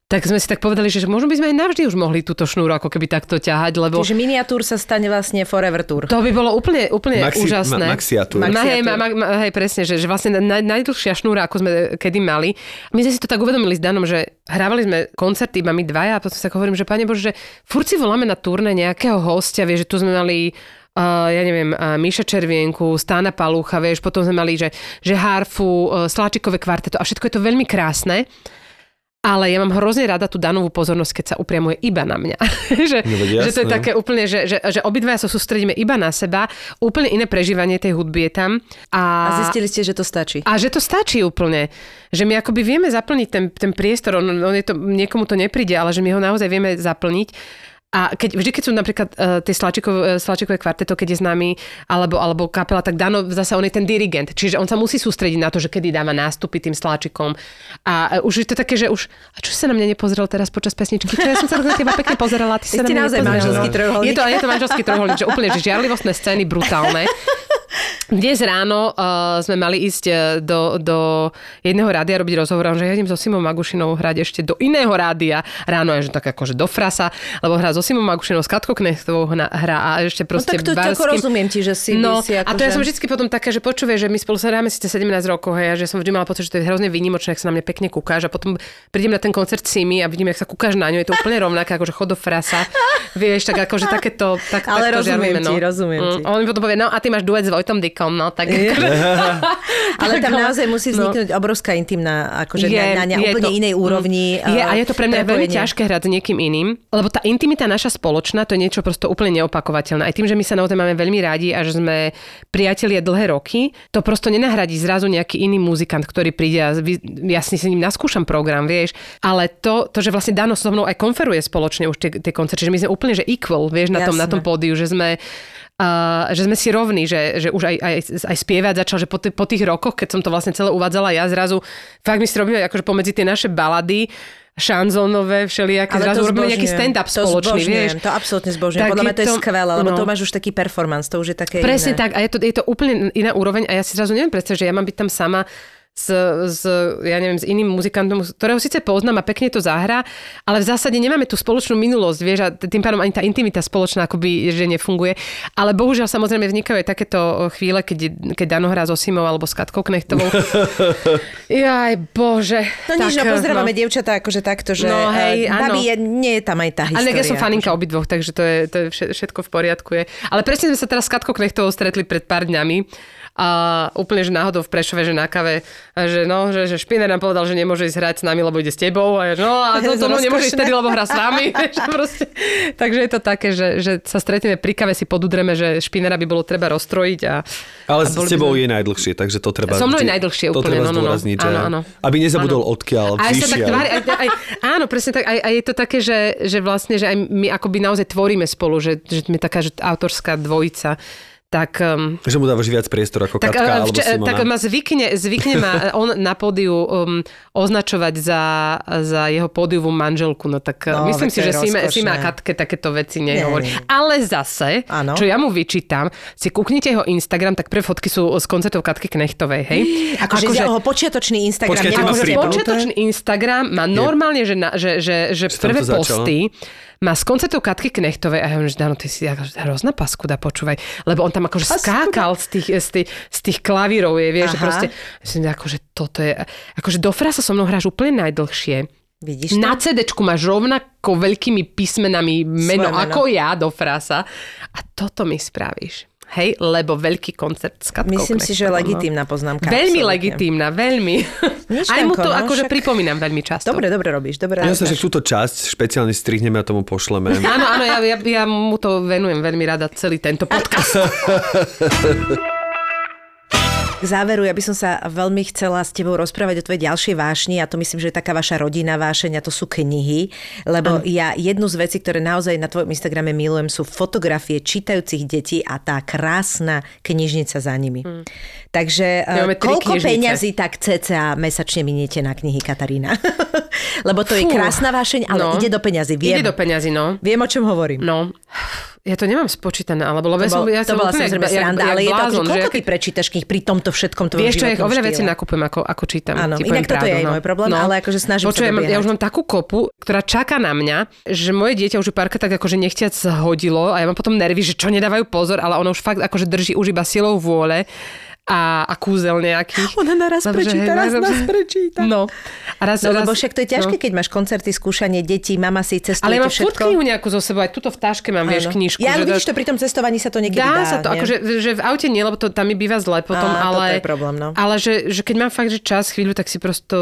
tak sme si tak povedali, že možno by sme aj navždy už mohli túto šnúru ako keby takto ťahať, lebo... Čiže miniatúr sa stane vlastne forever tour. To by bolo úplne, úplne Maxi, úžasné. Ma, maxiatúr. Ma, hej, ma, ma, hej, presne, že, že vlastne naj, najdlhšia šnúra, ako sme kedy mali. My sme si to tak uvedomili s Danom, že hrávali sme koncerty iba my dvaja a potom sa hovorím, že pane Bože, že furt si voláme na turné nejakého hostia, vie, že tu sme mali uh, ja neviem, uh, Míša Červienku, Stána Palúcha, vieš, potom sme mali, že, že harfu, uh, Sláčikové kvarteto a všetko je to veľmi krásne. Ale ja mám hrozne rada tú danovú pozornosť, keď sa upriamuje iba na mňa. že, no, že to je také úplne, že, že, že obidvaja sa sústredíme iba na seba, úplne iné prežívanie tej hudby je tam. A, a zistili ste, že to stačí. A že to stačí úplne. Že my akoby vieme zaplniť ten, ten priestor, on, on je to, niekomu to nepríde, ale že my ho naozaj vieme zaplniť. A keď, vždy, keď sú napríklad uh, tie slačikové, slačikové kvarteto, keď je s nami, alebo, alebo kapela, tak Dano zase on je ten dirigent. Čiže on sa musí sústrediť na to, že kedy dáva nástupy tým sláčikom. A uh, už je to také, že už... A čo sa na mňa nepozrel teraz počas pesničky? Čo ja som sa na teba pekne pozerala, ty sa na mňa naozaj manželský trojuholník. Je to, je to manželský trojuholník, že úplne že žiarlivostné scény, brutálne. Dnes ráno uh, sme mali ísť do, do jedného rádia robiť rozhovor, že ja idem so Simou Magušinou hrať ešte do iného rádia. Ráno je že tak akože do frasa, lebo hrá so Simou Magušinou, s Katkou Knechtovou hrá a ešte No proste tak to barským... rozumiem ti, že si, No, si ako a to ja že- som vždy potom taká, že počuje, že my spolu sa hráme síce 17 rokov, hej, a že som vždy mala pocit, že to je hrozne výnimočné, ak sa na mňa pekne kúkáš a potom prídem na ten koncert Simi a vidím, jak sa kúkáš na ňu, je to úplne rovnaké, ako že chod do frasa. Vieš, tak akože takéto, tak, Ale takto rozumiem žiarlíme, ti, rozumiem ti. A on mi potom povie, no a ty máš duet s Vojtom Dykom, no tak... Ale tam naozaj musí no. vzniknúť obrovská intimná, akože Je, na, na, na úplne to- inej úrovni. Je a je to pre mňa veľmi ťažké hrať s niekým iným, lebo tá intimita naša spoločná, to je niečo prosto úplne neopakovateľné. Aj tým, že my sa naozaj máme veľmi rádi a že sme priatelia dlhé roky, to prosto nenahradí zrazu nejaký iný muzikant, ktorý príde a ja si s ním naskúšam program, vieš. Ale to, to že vlastne Dano so mnou aj konferuje spoločne už tie, tie koncerty, že my sme úplne že equal, vieš, na tom, na tom pódiu, že sme Uh, že sme si rovní, že, že už aj, aj, aj spievať začal, že po, t- po tých rokoch, keď som to vlastne celé uvádzala ja zrazu, fakt my si robíme akože pomedzi tie naše balady, šanzónové, všelijaké, Ale zrazu robíme nejaký stand-up spoločný, zbožňujem, vieš. To absolútne zbožňujem. Tak Podľa mňa to je skvelé, lebo no. to máš už taký performance, to už je také Presne iné. tak a je to, je to úplne iná úroveň a ja si zrazu neviem predstaviť, že ja mám byť tam sama s, s, ja neviem, s iným muzikantom, ktorého síce poznám a pekne to zahrá, ale v zásade nemáme tú spoločnú minulosť, vieš, a tým pádom ani tá intimita spoločná akoby, že nefunguje. Ale bohužiaľ samozrejme vznikajú aj takéto chvíle, keď, keď Dano hrá so Simou alebo s Katkou Knechtovou. Jaj, bože. No nič, no Tak, pozdravíme no. dievčatá akože takto, že No, hej, eh, babi áno. je, nie je tam aj tá história. Ale tak ja som faninka akože. obidvoch, takže to je, to je vše- všetko v poriadku. Je. Ale presne sme sa teraz s Katkou Knechtovou stretli pred pár dňami a úplne, že náhodou v Prešove, že na kave, a že no, že, že Špiner nám povedal, že nemôže ísť hrať s nami, lebo ide s tebou. A ja, že no a to, tomu nemôže ísť tedy, lebo hrá s vieš, proste. Takže je to také, že, že sa stretneme pri kave, si podudreme, že Špinera by bolo treba rozstrojiť. A, Ale a s tebou sme- je najdlhšie, takže to treba... So mnou je najdlhšie to úplne, treba no, no, no. Áno, áno. Aby nezabudol Áno. odkiaľ A aj sa tak tvári, aj, aj, áno, presne tak, aj, aj je to také, že, že vlastne, že aj my akoby naozaj tvoríme spolu, že, že sme taká že autorská dvojica. Tak, um, Že mu dávaš viac priestoru ako tak, Katka alebo vče- Simona. tak ma zvykne, zvykne ma on na pódiu um, označovať za, za jeho pódiovú manželku. No tak No, no, myslím si, že Sima. Sima a Katke takéto veci Nie, nehovorí. nie. Ale zase, Áno. čo ja mu vyčítam, si kúknite jeho Instagram, tak pre fotky sú z koncertov Katky Knechtovej, hej? Akože, akože jeho počiatočný Instagram. Počkaj, ty nemôže máš Akože pripnuté? počiatočný Instagram má normálne, že, na, že, že, že Že prvé posty má z koncertov Katky Knechtovej a ja hovorím, že Dano, ty si akože hrozná paskuda, počúvaj. Lebo on tam akože skákal z tých, z tých, z tých klavírov, je, vieš, že Aha. proste, myslím, že akože toto je, akože do frasa so mnou hráš úplne najdlhšie. Vidíš to? Na CD-čku máš rovnako veľkými písmenami meno, meno. ako ja do frasa a toto mi spravíš. Hej, lebo veľký koncert s Katkou Myslím si, že no. legitímna poznámka. Veľmi absolútne. legitímna, veľmi. Nič, Aj mu to no, akože však- pripomínam veľmi často. Dobre, dobre robíš, dobre Ja sa, že túto časť špeciálne strihneme a tomu pošleme. Áno, áno, ja, ja, ja mu to venujem veľmi rada celý tento podcast. K záveru, ja by som sa veľmi chcela s tebou rozprávať o tvojej ďalšej vášni a to myslím, že je taká vaša rodina vášeň a to sú knihy, lebo ja jednu z vecí, ktoré naozaj na tvojom Instagrame milujem, sú fotografie čítajúcich detí a tá krásna knižnica za nimi. Takže eh, Máme tri koľko peňazí tak cca mesačne miniete na knihy, Katarína? lebo to je Fú. krásna vášeň, ale No. ide do peňazí, viem. Ide do peňazí, no. Viem, o čom hovorím. No, ja to nemám spočítané, alebo lebo ja To, som, bol, ja to bola samozrejme sranda, ale je to, koľko ty prečítaš knih pri tomto všetkom tvojom Vieš čo, ja oveľa veci nakupujem, ako, ako čítam. Áno, inak toto je aj môj problém, ale akože snažím sa ja už mám takú kopu, ktorá čaká na mňa, že moje dieťa už párkrát tak akože nechtiac hodilo a ja mám potom nervy, že čo nedávajú pozor, ale ono už fakt akože drží už iba silou vôle a, a kúzel nejaký. Ona naraz Dobre, prečíta, hej, raz dobre. nás prečíta. No. A raz, No, raz, lebo však to je ťažké, no. keď máš koncerty, skúšanie detí, mama si cestujete Ale ja mám furt knihu nejakú zo sebou, aj tuto v táške mám, vieš, Áno. knižku. Ja, že ale vidíš to, pri tom cestovaní sa to niekedy dá. Dá, sa to, nie? akože, že v aute nie, lebo to tam mi býva zle potom, Á, ale... je problém, no. Ale že, že keď mám fakt, že čas, chvíľu, tak si prosto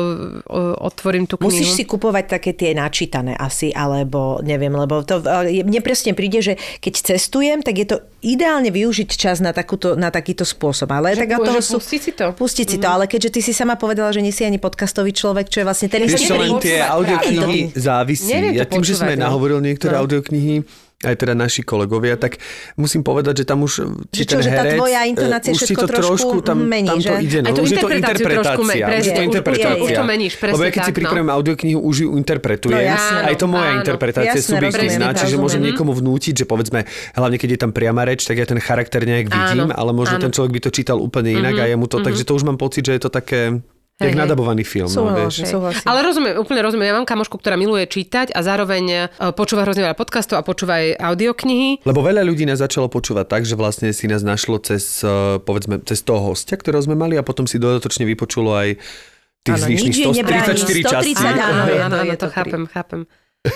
otvorím tú knihu. Musíš si kupovať také tie načítané asi, alebo neviem, lebo to, ale mne presne príde, že keď cestujem, tak je to ideálne využiť čas na, takúto, na takýto spôsob. Ale Že- tak že sú, pustiť si to. Mhm. Pustiť si to, ale keďže ty si sama povedala, že nie si ani podcastový človek, čo je vlastne ten istý tie audioknihy závisí. Ja tým, že sme no. nahovorili niektoré audioknihy, aj teda naši kolegovia, tak musím povedať, že tam už či Že čo, ten že tá tvoja e, intonácia už všetko to trošku tam, mení, tam to ide. No, Aj už je to interpretácia. presne, už je to už- interpretácia. už to meníš, presne Lebo ja keď si tak, no. audioknihu, už ju interpretujem. No jasné. aj to moja Áno, interpretácia jasné, subjektívna, čiže môžem rozumiem. niekomu vnútiť, že povedzme, hlavne keď je tam priama reč, tak ja ten charakter nejak vidím, Áno, ale možno áno. ten človek by to čítal úplne inak a je mu to, takže to už mám pocit, že je to také jak hej. nadabovaný film. No, vieš. Súhlasím, súhlasím. Ale rozumiem, úplne rozumiem. Ja mám kamošku, ktorá miluje čítať a zároveň e, počúva hrozne veľa podcastov a počúva aj audioknihy. Lebo veľa ľudí nás začalo počúvať tak, že vlastne si nás našlo cez, eh, povedzme, cez toho hostia, ktorého sme mali a potom si dodatočne vypočulo aj tých zvyšných nebráni, 134 častí. 130, áno, áno, je áno, to chápem, chápem.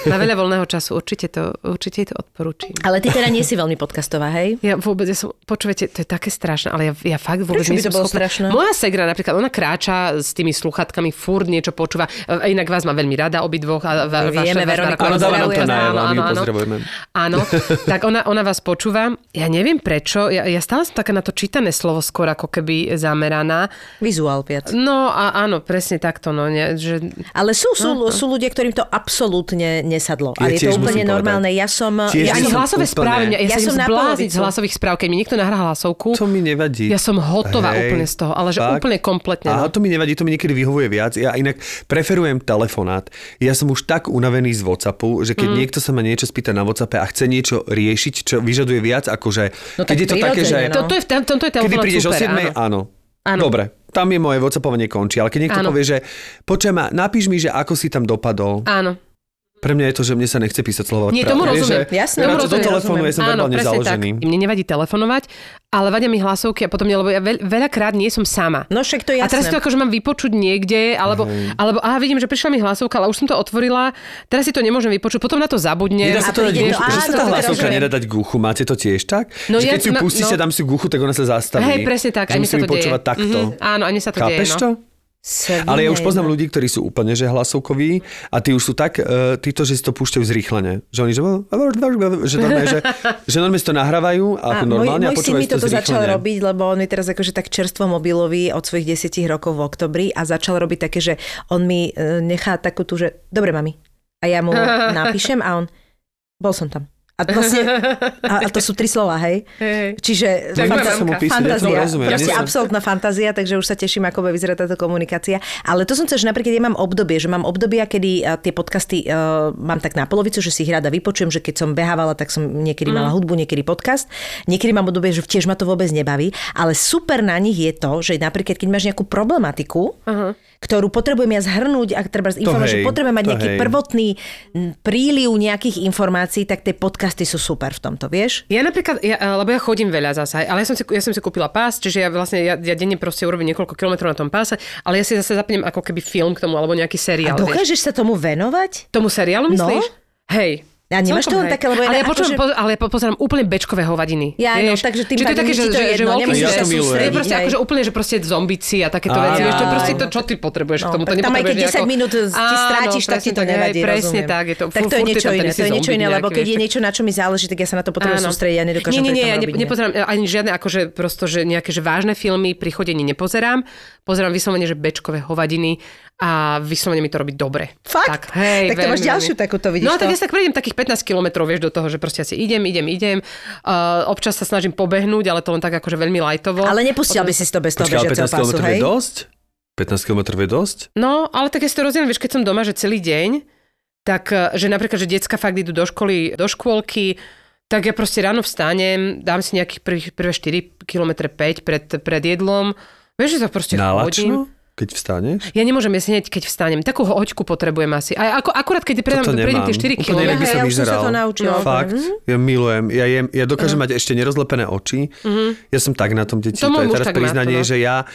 Má veľa voľného času, určite to, určite to odporúčim. Ale ty teda nie si veľmi podcastová, hej? Ja vôbec, ja som, počúvajte, to je také strašné, ale ja, ja fakt vôbec Prečo by nie to som bolo schopná. strašné? Moja segra napríklad, ona kráča s tými sluchatkami, furt niečo počúva. A Inak vás má veľmi rada, obidvoch. A va, vieme, Veronika, Áno, dáva nám to áno, áno. Áno, tak ona, ona vás počúva. Ja neviem prečo, ja, ja stále som taká na to čítané slovo skôr ako keby zameraná. Vizuál viac. No a áno, presne takto. No, ne, že... Ale sú, sú, sú ľudia, ktorým to absolútne nesadlo. Ja Ale je to úplne normálne. Ja som... Tiež ja Ani hlasové úplne- správy, ja, Ja som polovicu. z hlasových správ, keď mi niekto nahrá hlasovku. To mi nevadí. Ja som hotová úplne z toho, ale že úplne kompletne, no. Aha, to mi nevadí, to mi niekedy vyhovuje viac. Ja inak preferujem telefonát. Ja som už tak unavený z Whatsappu, že keď mm. niekto sa ma niečo spýta na Whatsappe a chce niečo riešiť, čo vyžaduje viac, akože... No keď tak je to také, že... no. Toto je v tom, tomto je Kedy prídeš o super, 7, áno. áno. Áno. Dobre, tam je moje Whatsappovanie končí, ale keď niekto Áno. povie, že počujem ma, napíš mi, že ako si tam dopadol. Áno. Pre mňa je to, že mne sa nechce písať slovo. Nie, tomu rozumiem. Jasné, ja tomu do rozumiem, telefónu ja som Áno, verbálne založený. tak. Mne nevadí telefonovať, ale vadia mi hlasovky a potom, nie, lebo ja veľ, veľakrát nie som sama. No však to je A teraz si to jasné. akože mám vypočuť niekde, alebo, alebo aha, vidím, že prišla mi hlasovka, ale už som to otvorila, teraz si to nemôžem vypočuť, potom na to zabudnem. Nedá sa to dať príde k to- uchu, že sa tá to hlasovka nedá dať k uchu. Máte to tiež tak? No že ja- keď si ju no- pustíte, no. dám si k uchu, tak ona sa zastaví. Hej, presne tak, aj mi sa to deje. takto. Mhm, áno, aj mi sa to deje. to? Ale ja už poznám ľudí, ktorí sú úplne že hlasovkoví a tí už sú tak, uh, títo, že si to púšťajú zrýchlene. Že oni, že, že normálne, že, že normálne si to nahrávajú a ako normálne a, môj, môj syn počúvajú mi si to toto začal zrýchlene. robiť, lebo on je teraz akože tak čerstvo mobilový od svojich 10 rokov v oktobri a začal robiť také, že on mi e, nechá takú tú, že dobre mami. A ja mu napíšem a on, bol som tam. A vlastne, a, a to sú tri slova, hej? Hej. Čiže Tak fanta- mamka. Písať, ja fantázia, rozumiem, ja proste nie som- absolútna fantázia, takže už sa teším, ako bude vyzerať táto komunikácia. Ale to som chcela, že napríklad ja mám obdobie, že mám obdobia, kedy tie podcasty uh, mám tak na polovicu, že si ich rada vypočujem, že keď som behávala, tak som niekedy mala hudbu, niekedy podcast. Niekedy mám obdobie, že tiež ma to vôbec nebaví, ale super na nich je to, že napríklad keď máš nejakú problematiku, ktorú potrebujem ja zhrnúť, ak treba informovať, že hej, potrebujem mať nejaký hej. prvotný príliv nejakých informácií, tak tie podcasty sú super v tomto, vieš? Ja napríklad, ja, lebo ja chodím veľa zase, ale ja som si, ja som si kúpila pás, čiže ja vlastne, ja, ja denne proste urobím niekoľko kilometrov na tom páse, ale ja si zase zapnem ako keby film k tomu, alebo nejaký A seriál. vieš. dokážeš sa tomu venovať? Tomu seriálu myslíš? Hej, A nemáš to len také, lebo ale ja počujem, že- po, ale po, pozerám úplne bečkové hovadiny. Ja, no, vieš? takže tým to je také, že, to že, že Walking Ja to milujem. je proste akože úplne, že proste zombici a takéto veci. Vieš, to je proste to, čo ty potrebuješ k tomu. To No, tam aj keď nepotrebuješ 10 nejako- minút ti strátiš, tak ti to presne nevadí, Presne tak, je to, tak to je niečo iné, to je niečo iné, lebo keď je niečo, na čo mi záleží, tak ja sa na to potrebujem sústrediť, ja nedokážem nie, nie, to ja nepozerám ani žiadne akože prosto, že nejaké že vážne filmy pri chodení nepozerám. Pozerám vyslovene, že bečkové hovadiny a vyslovene mi to robí dobre. Fakt? Tak, hej, Tak to máš veľmi, ďalšiu veľmi. takúto, vidíš No tak to? ja sa tak prejdem takých 15 kilometrov, vieš, do toho, že proste asi idem, idem, idem. Uh, občas sa snažím pobehnúť, ale to len tak akože veľmi lajtovo. Ale nepustil by si to bez toho bežiaceho 15 pasu, hej? je dosť? 15 km je dosť? No, ale tak ja si to rozdielím, vieš, keď som doma, že celý deň, tak, eh, že napríklad, že decka fakt idú do školy, do škôlky, tak ja proste ráno vstanem, dám si nejakých prvých, prvé 4 km 5 pred, pred jedlom. Vieš, že to proste chodím. Keď vstaneš? Ja nemôžem jesť hneď, keď vstanem. Takú hoďku potrebujem asi. A ako, akurát, keď predám, prejdem tie 4 Úplne km. inak by Hej, som ja už som sa to naučila. Fakt, ja milujem. Ja, jem, ja dokážem mať ešte nerozlepené oči. Ja som tak na tom, deti. To To, je teraz priznanie, to no. že ja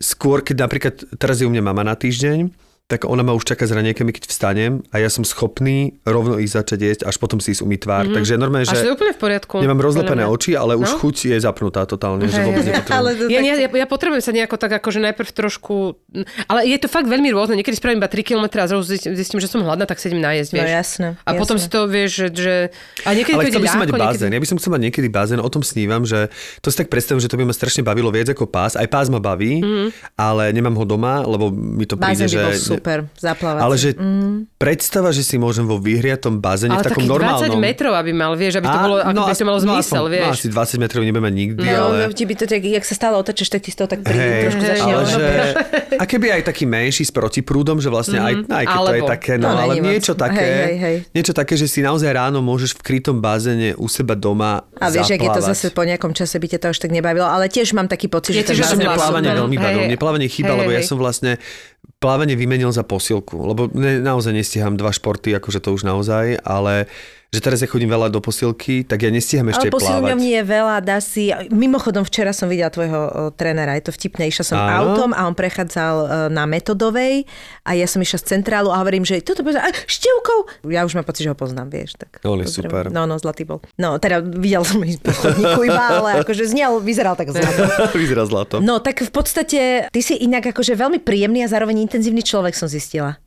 skôr, keď napríklad teraz je u mňa mama na týždeň, tak ona ma už čaká s raňajkami, keď vstanem a ja som schopný rovno ísť začať jesť, až potom si ísť umyť tvár. Takže je normálne, Až to je že úplne v poriadku. nemám rozlepené mňa. oči, ale už No. chuť je zapnutá totálne, že vôbec nepotrebujem. Ale to Ja, tak- ja, ja, ja potrebujem sa nejako tak akože najprv trošku... Ale je to fakt veľmi rôzne. Niekedy spravím iba 3 km a zrazu zistím, že som hladná, tak sedím najesť, No vieš. jasné. A potom si to vieš, že... že a niekedy to Ale chcel by som mať bazén. Ja by som chcel mať niekedy bazén, o tom snívam, že to si tak predstavím, že to by ma strašne bavilo viac ako pás. Aj pás ma baví, ale nemám ho doma, lebo mi to príde, že... super, zaplávací. Ale že predstava, že si môžem vo vyhriatom bazéne Ale v takom takých 20 normálnom... metrov, aby mal, vieš, aby to bolo, aby by as- to malo zmysel, aspoň- vieš. No asi 20 metrov nebudem mať nikdy, No, ale... ti by to tak, jak sa stále otočíš, tak ti z toho tak príde, Hej, trošku začne ale že, a keby aj taký menší s protiprúdom, že vlastne aj, aj keď to je Alebo. také, no, To ale není moc. niečo také, Hej, hej, hej. niečo také, že si naozaj ráno môžeš v krytom bazéne u seba doma A vieš, ak je to zaplávať. zase po nejakom čase by ťa to až tak nebavilo, ale tiež mám taký pocit, že Mňa je plávanie super. veľmi bavilo. Mne plávanie chýba, lebo ja som vlastne plávanie vymenil za posilku, lebo ne, naozaj nestíham dva športy, akože to už naozaj, ale že teraz ja chodím veľa do posilky, tak ja nestíham ešte Ale plávať. posilňovní je veľa, dá si... Mimochodom, včera som videla tvojho o, trénera, je to vtipné, išla som Áno. autom a on prechádzal e, na Metodovej a ja som išla z centrálu a hovorím, že toto bude... A, števkou! Ja už mám pocit, že ho poznám, vieš. Tak, On je super. No, no, zlatý bol. No, teda videl som ich po chodníku iba, ale akože znel, vyzeral tak zlato. Vyzerá zlato. No, tak v podstate ty si inak akože veľmi príjemný a zároveň intenzívny človek som zistila.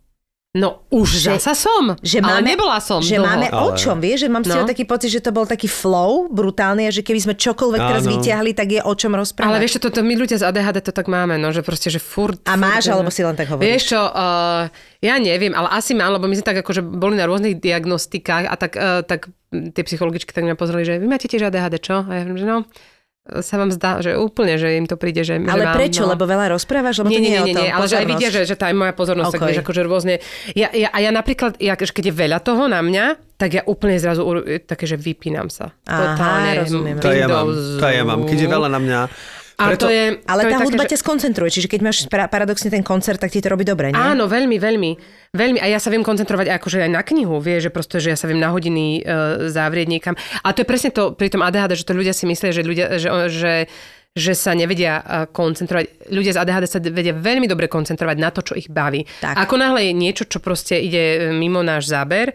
No už Že- zasa som, Že ale máme, nebola som Že dlho. máme o Ale- čom, vieš, že mám si No. taký pocit, že to bol taký flow brutálny a že keby sme čokoľvek teraz vyťahli, tak je o čom rozprávať. Ale vieš čo, to, to my ľudia z ADHD to tak máme, no, že proste, že furt... A máš, furt, alebo si len tak hovoríš? Vieš čo, uh, ja neviem, ale asi mám, lebo my sme tak akože boli na rôznych diagnostikách a tak, uh, tak tie psychologičky tak mňa pozreli, že vy máte tiež ADHD, čo? A ja hovorím, že no, sa vám zdá, že úplne, že im to príde, že, že Ale mám, prečo? no. Lebo veľa rozprávaš? Lebo Nie, to nie, nie, nie, nie, ale že aj vidia, že, že tá je moja pozornosť, tak Ok. vieš, akože rôzne. Ja, ja, a ja napríklad, ja, že keď je veľa toho na mňa, tak ja úplne zrazu také, že vypínam sa. Aha, Totálne. rozumiem. To ja mám, to ja mám. Keď je veľa na mňa, A to je, Ale to je tá také, hudba že- ťa skoncentruje, čiže keď máš pra- paradoxne ten koncert, tak ti to robí dobre, nie? Áno, veľmi, veľmi. Veľmi. A ja sa viem koncentrovať akože aj na knihu, vieš, že proste, že ja sa viem na hodiny uh, zavrieť niekam. A to je presne to pri tom ADHD, že to ľudia si myslia, že ľudia, že, že že sa nevedia uh, koncentrovať. Ľudia z ADHD sa vedia veľmi dobre koncentrovať na to, čo ich baví. Tak. Ako náhle je niečo, čo proste ide mimo náš záber,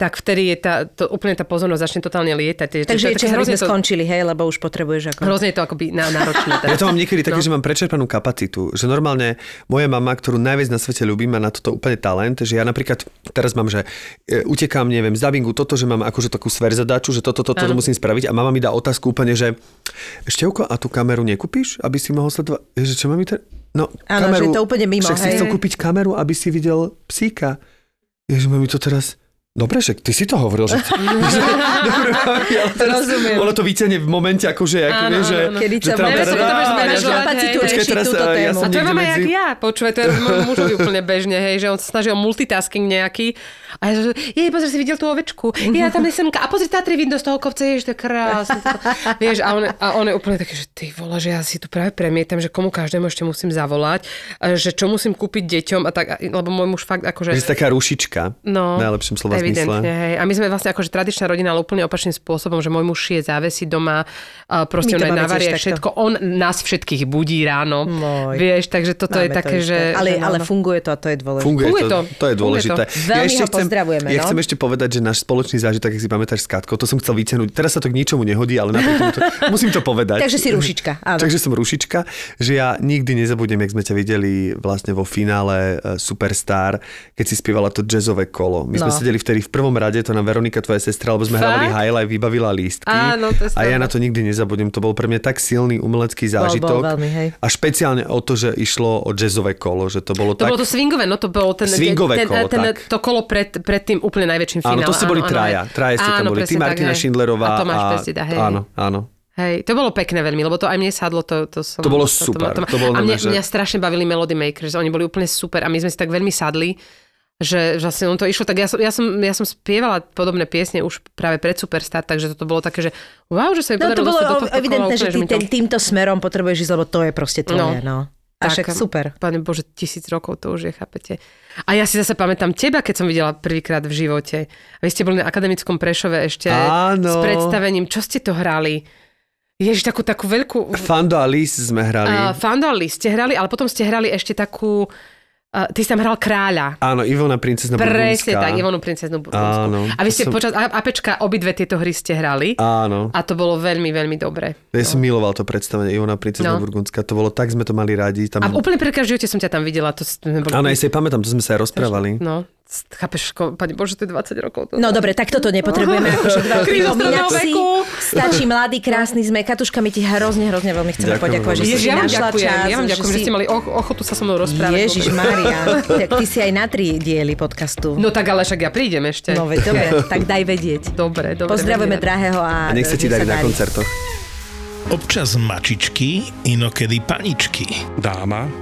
tak vtedy je tá, to, úplne tá pozornosť začne totálne lietať. Takže je hrozne to, skončili, hej, lebo už potrebuješ ako... hrozne je to akoby na, náročné. Ja to mám niekedy také, No. že mám prečerpanú kapacitu. Že normálne moja mama, ktorú najviac na svete ľúbim, má na toto úplne talent, že ja napríklad teraz mám, že e, utekám, neviem, z dubbingu toto, že mám akože takú sverzadáču, že toto, toto, toto musím spraviť a mama mi dá otázku úplne, že Števko, a tú kameru nekúpiš, aby si mohol sledovať? Ježe, čo mám mi to... No, Áno, že je to úplne mimo, Však si hej. chcel kúpiť kameru, aby si videl psíka. Ježe, mi to teraz... Dobre, však ty si to hovoril, že... Dobre, mami, ale teraz Rozumiem. Ono to vyťahne v momente, akože, ako, Áno, vieš, že... Kedy že sa tam teda- zmanažovať, že- kapacitu Počkaj, teraz, ja tému. som A to je mama medzi- jak ja, počúvaj, to je mužovi úplne bežne, hej, že on sa snaží o multitasking nejaký. A ja že, jej, pozri, si videl tú ovečku. Ja tam je semka. A pozri, Tatry vidno z toho kopca, ježiš, to je krásne. Vieš, a on, a on je úplne taký, že ty vola, že ja si tu práve premietam, že komu každému ešte musím zavolať, a že čo musím kúpiť deťom a tak, lebo môj muž fakt akože... Že si taká rušička. No, Najlepším slova Evidentne, hej. A my sme vlastne akože tradičná rodina, ale úplne opačným spôsobom, že môj muž šije závesy doma, a proste on to navarie všetko. On nás všetkých budí ráno. Môj. Vieš, takže toto je Máme to také, isté. že... Ale, ale funguje to a to je dôležité. Funguje, Funguje to, to. to je Funguje dôležité. to. Veľmi ho pozdravujeme, Ja no. chcem ešte povedať, že náš spoločný zážitok, ak si pamätáš s Katkou, to som chcel vyťahnuť. Teraz sa to k ničomu nehodí, ale napriek to, musím to povedať. Takže si rušička, áno. Takže som rušička, že ja nikdy nezabudnem, jak sme ťa videli vlastne vo finále eh, Superstar, keď si spievala to jazzové kolo. My sme No. sedeli vtedy v prvom rade, to nám Veronika, tvoja sestra, lebo sme Fakt? hrávali highlight, vybavila lístky. Áno, to a ja na to nikdy nezabudnem. To bol pre mňa tak silný umelecký zážitok. veľmi, hej. A špeciálne o to, že išlo o jazzové kolo, že to bolo To tak... bolo to swingové, no to bolo ten, Swingové ten, kolo, ten, tak. to kolo pred, pred tým úplne najväčším Áno, finále. to ste boli traja. hej. Traja ste tam Áno, boli. Ty, tak, Martina. Šindlerová. A Tomáš Pesida, hej. Áno, áno. Hej, to bolo pekné veľmi, lebo to aj mne sadlo, to, to som... To bolo super, to bolo a mňa, že- mňa strašne bavili Melody Makers, oni boli úplne super a my sme si tak veľmi sadli, že vlastne on to išlo, tak ja som, ja som, ja som spievala podobné piesne už práve pred Superstar, takže toto bolo také, že wow, že sa mi No to bolo do tohto evidentné, kola, že ty ten, týmto smerom potrebuješ ísť, lebo to je proste tvoje, no. A však super. Pane Bože, tisíc rokov to už je, chápete. A ja si zase pamätám teba, keď som videla prvýkrát v živote. A vy ste boli na akademickom Prešove ešte Áno. s predstavením. Čo ste to hrali? Ježiš, takú, takú veľkú... Fando a Lis sme hrali. Uh, Fandoli ste hrali, ale potom ste hrali ešte takú... Uh, ty si tam hral kráľa. Áno, Ivona princezna Presne Burgundská. tak, Ivonu princeznu Burgundsku. Áno, A vy ste som- počas Apečka obidve tieto hry ste hrali. Áno. A to bolo veľmi, veľmi dobré. Ja som miloval to predstavenie Ivona princezna No. Burgundská. To bolo tak, sme to mali radi. Tam... A úplne prvýkrát v živote som ťa tam videla. To sme boli... Áno, ja si pamätám, to sme sa aj rozprávali. No, chápeš, ko, pani Bože, to je 20 rokov. To No dobre, tak toto nepotrebujeme akože veku. Stačí mladý, krásny sme. Katuška, my ti hrozne, hrozne veľmi chceme Ďakujem poďakovať, že si ja našla ďakujem, čas. ja vám ďakujem, že, si- ste mali och- ochotu sa so mnou rozprávať. Ježiš Maria, tak ty si aj na tri diely podcastu. No tak ale však ja prídem ešte. No veď dobre, tak daj vedieť. Dobre, dobre. Pozdravujeme drahého a, A nech sa ti nech darí na koncertoch. Občas mačičky, inokedy paničky. dáma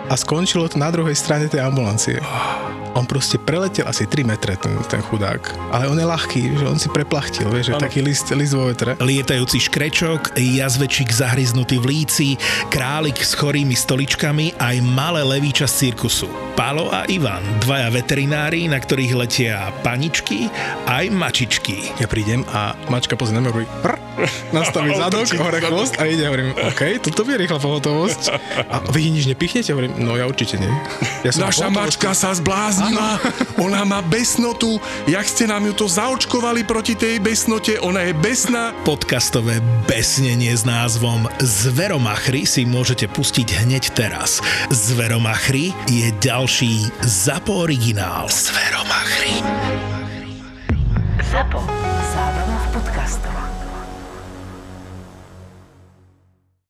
a skončilo to na druhej strane tej ambulancie. On proste preletel asi 3 metre, ten, ten chudák. Ale on je ľahký, že on si preplachtil, vieš, že taký list, list vo vetre. Lietajúci škrečok, jazvečík zahryznutý v líci, králik s chorými stoličkami aj malé levíča z cirkusu. Palo a Ivan, dvaja veterinári, na ktorých letia paničky aj mačičky. Ja prídem a mačka pozrie na mňa, hovorí, nastaví zadok, hore chvost a ide, hovorím, OK, toto je rýchla pohotovosť. A vy nič nepichnete? Hovorím, no ja určite nie. Ja som Naša mačka sa zbláznila, ona má besnotu, jak ste nám ju to zaočkovali proti tej besnote, ona je besná. Podcastové besnenie s názvom Zveromachry si môžete pustiť hneď teraz. Zveromachry je ďalší ZAPO originál. Zveromachry. Zapo. Zábrná v podcastovách.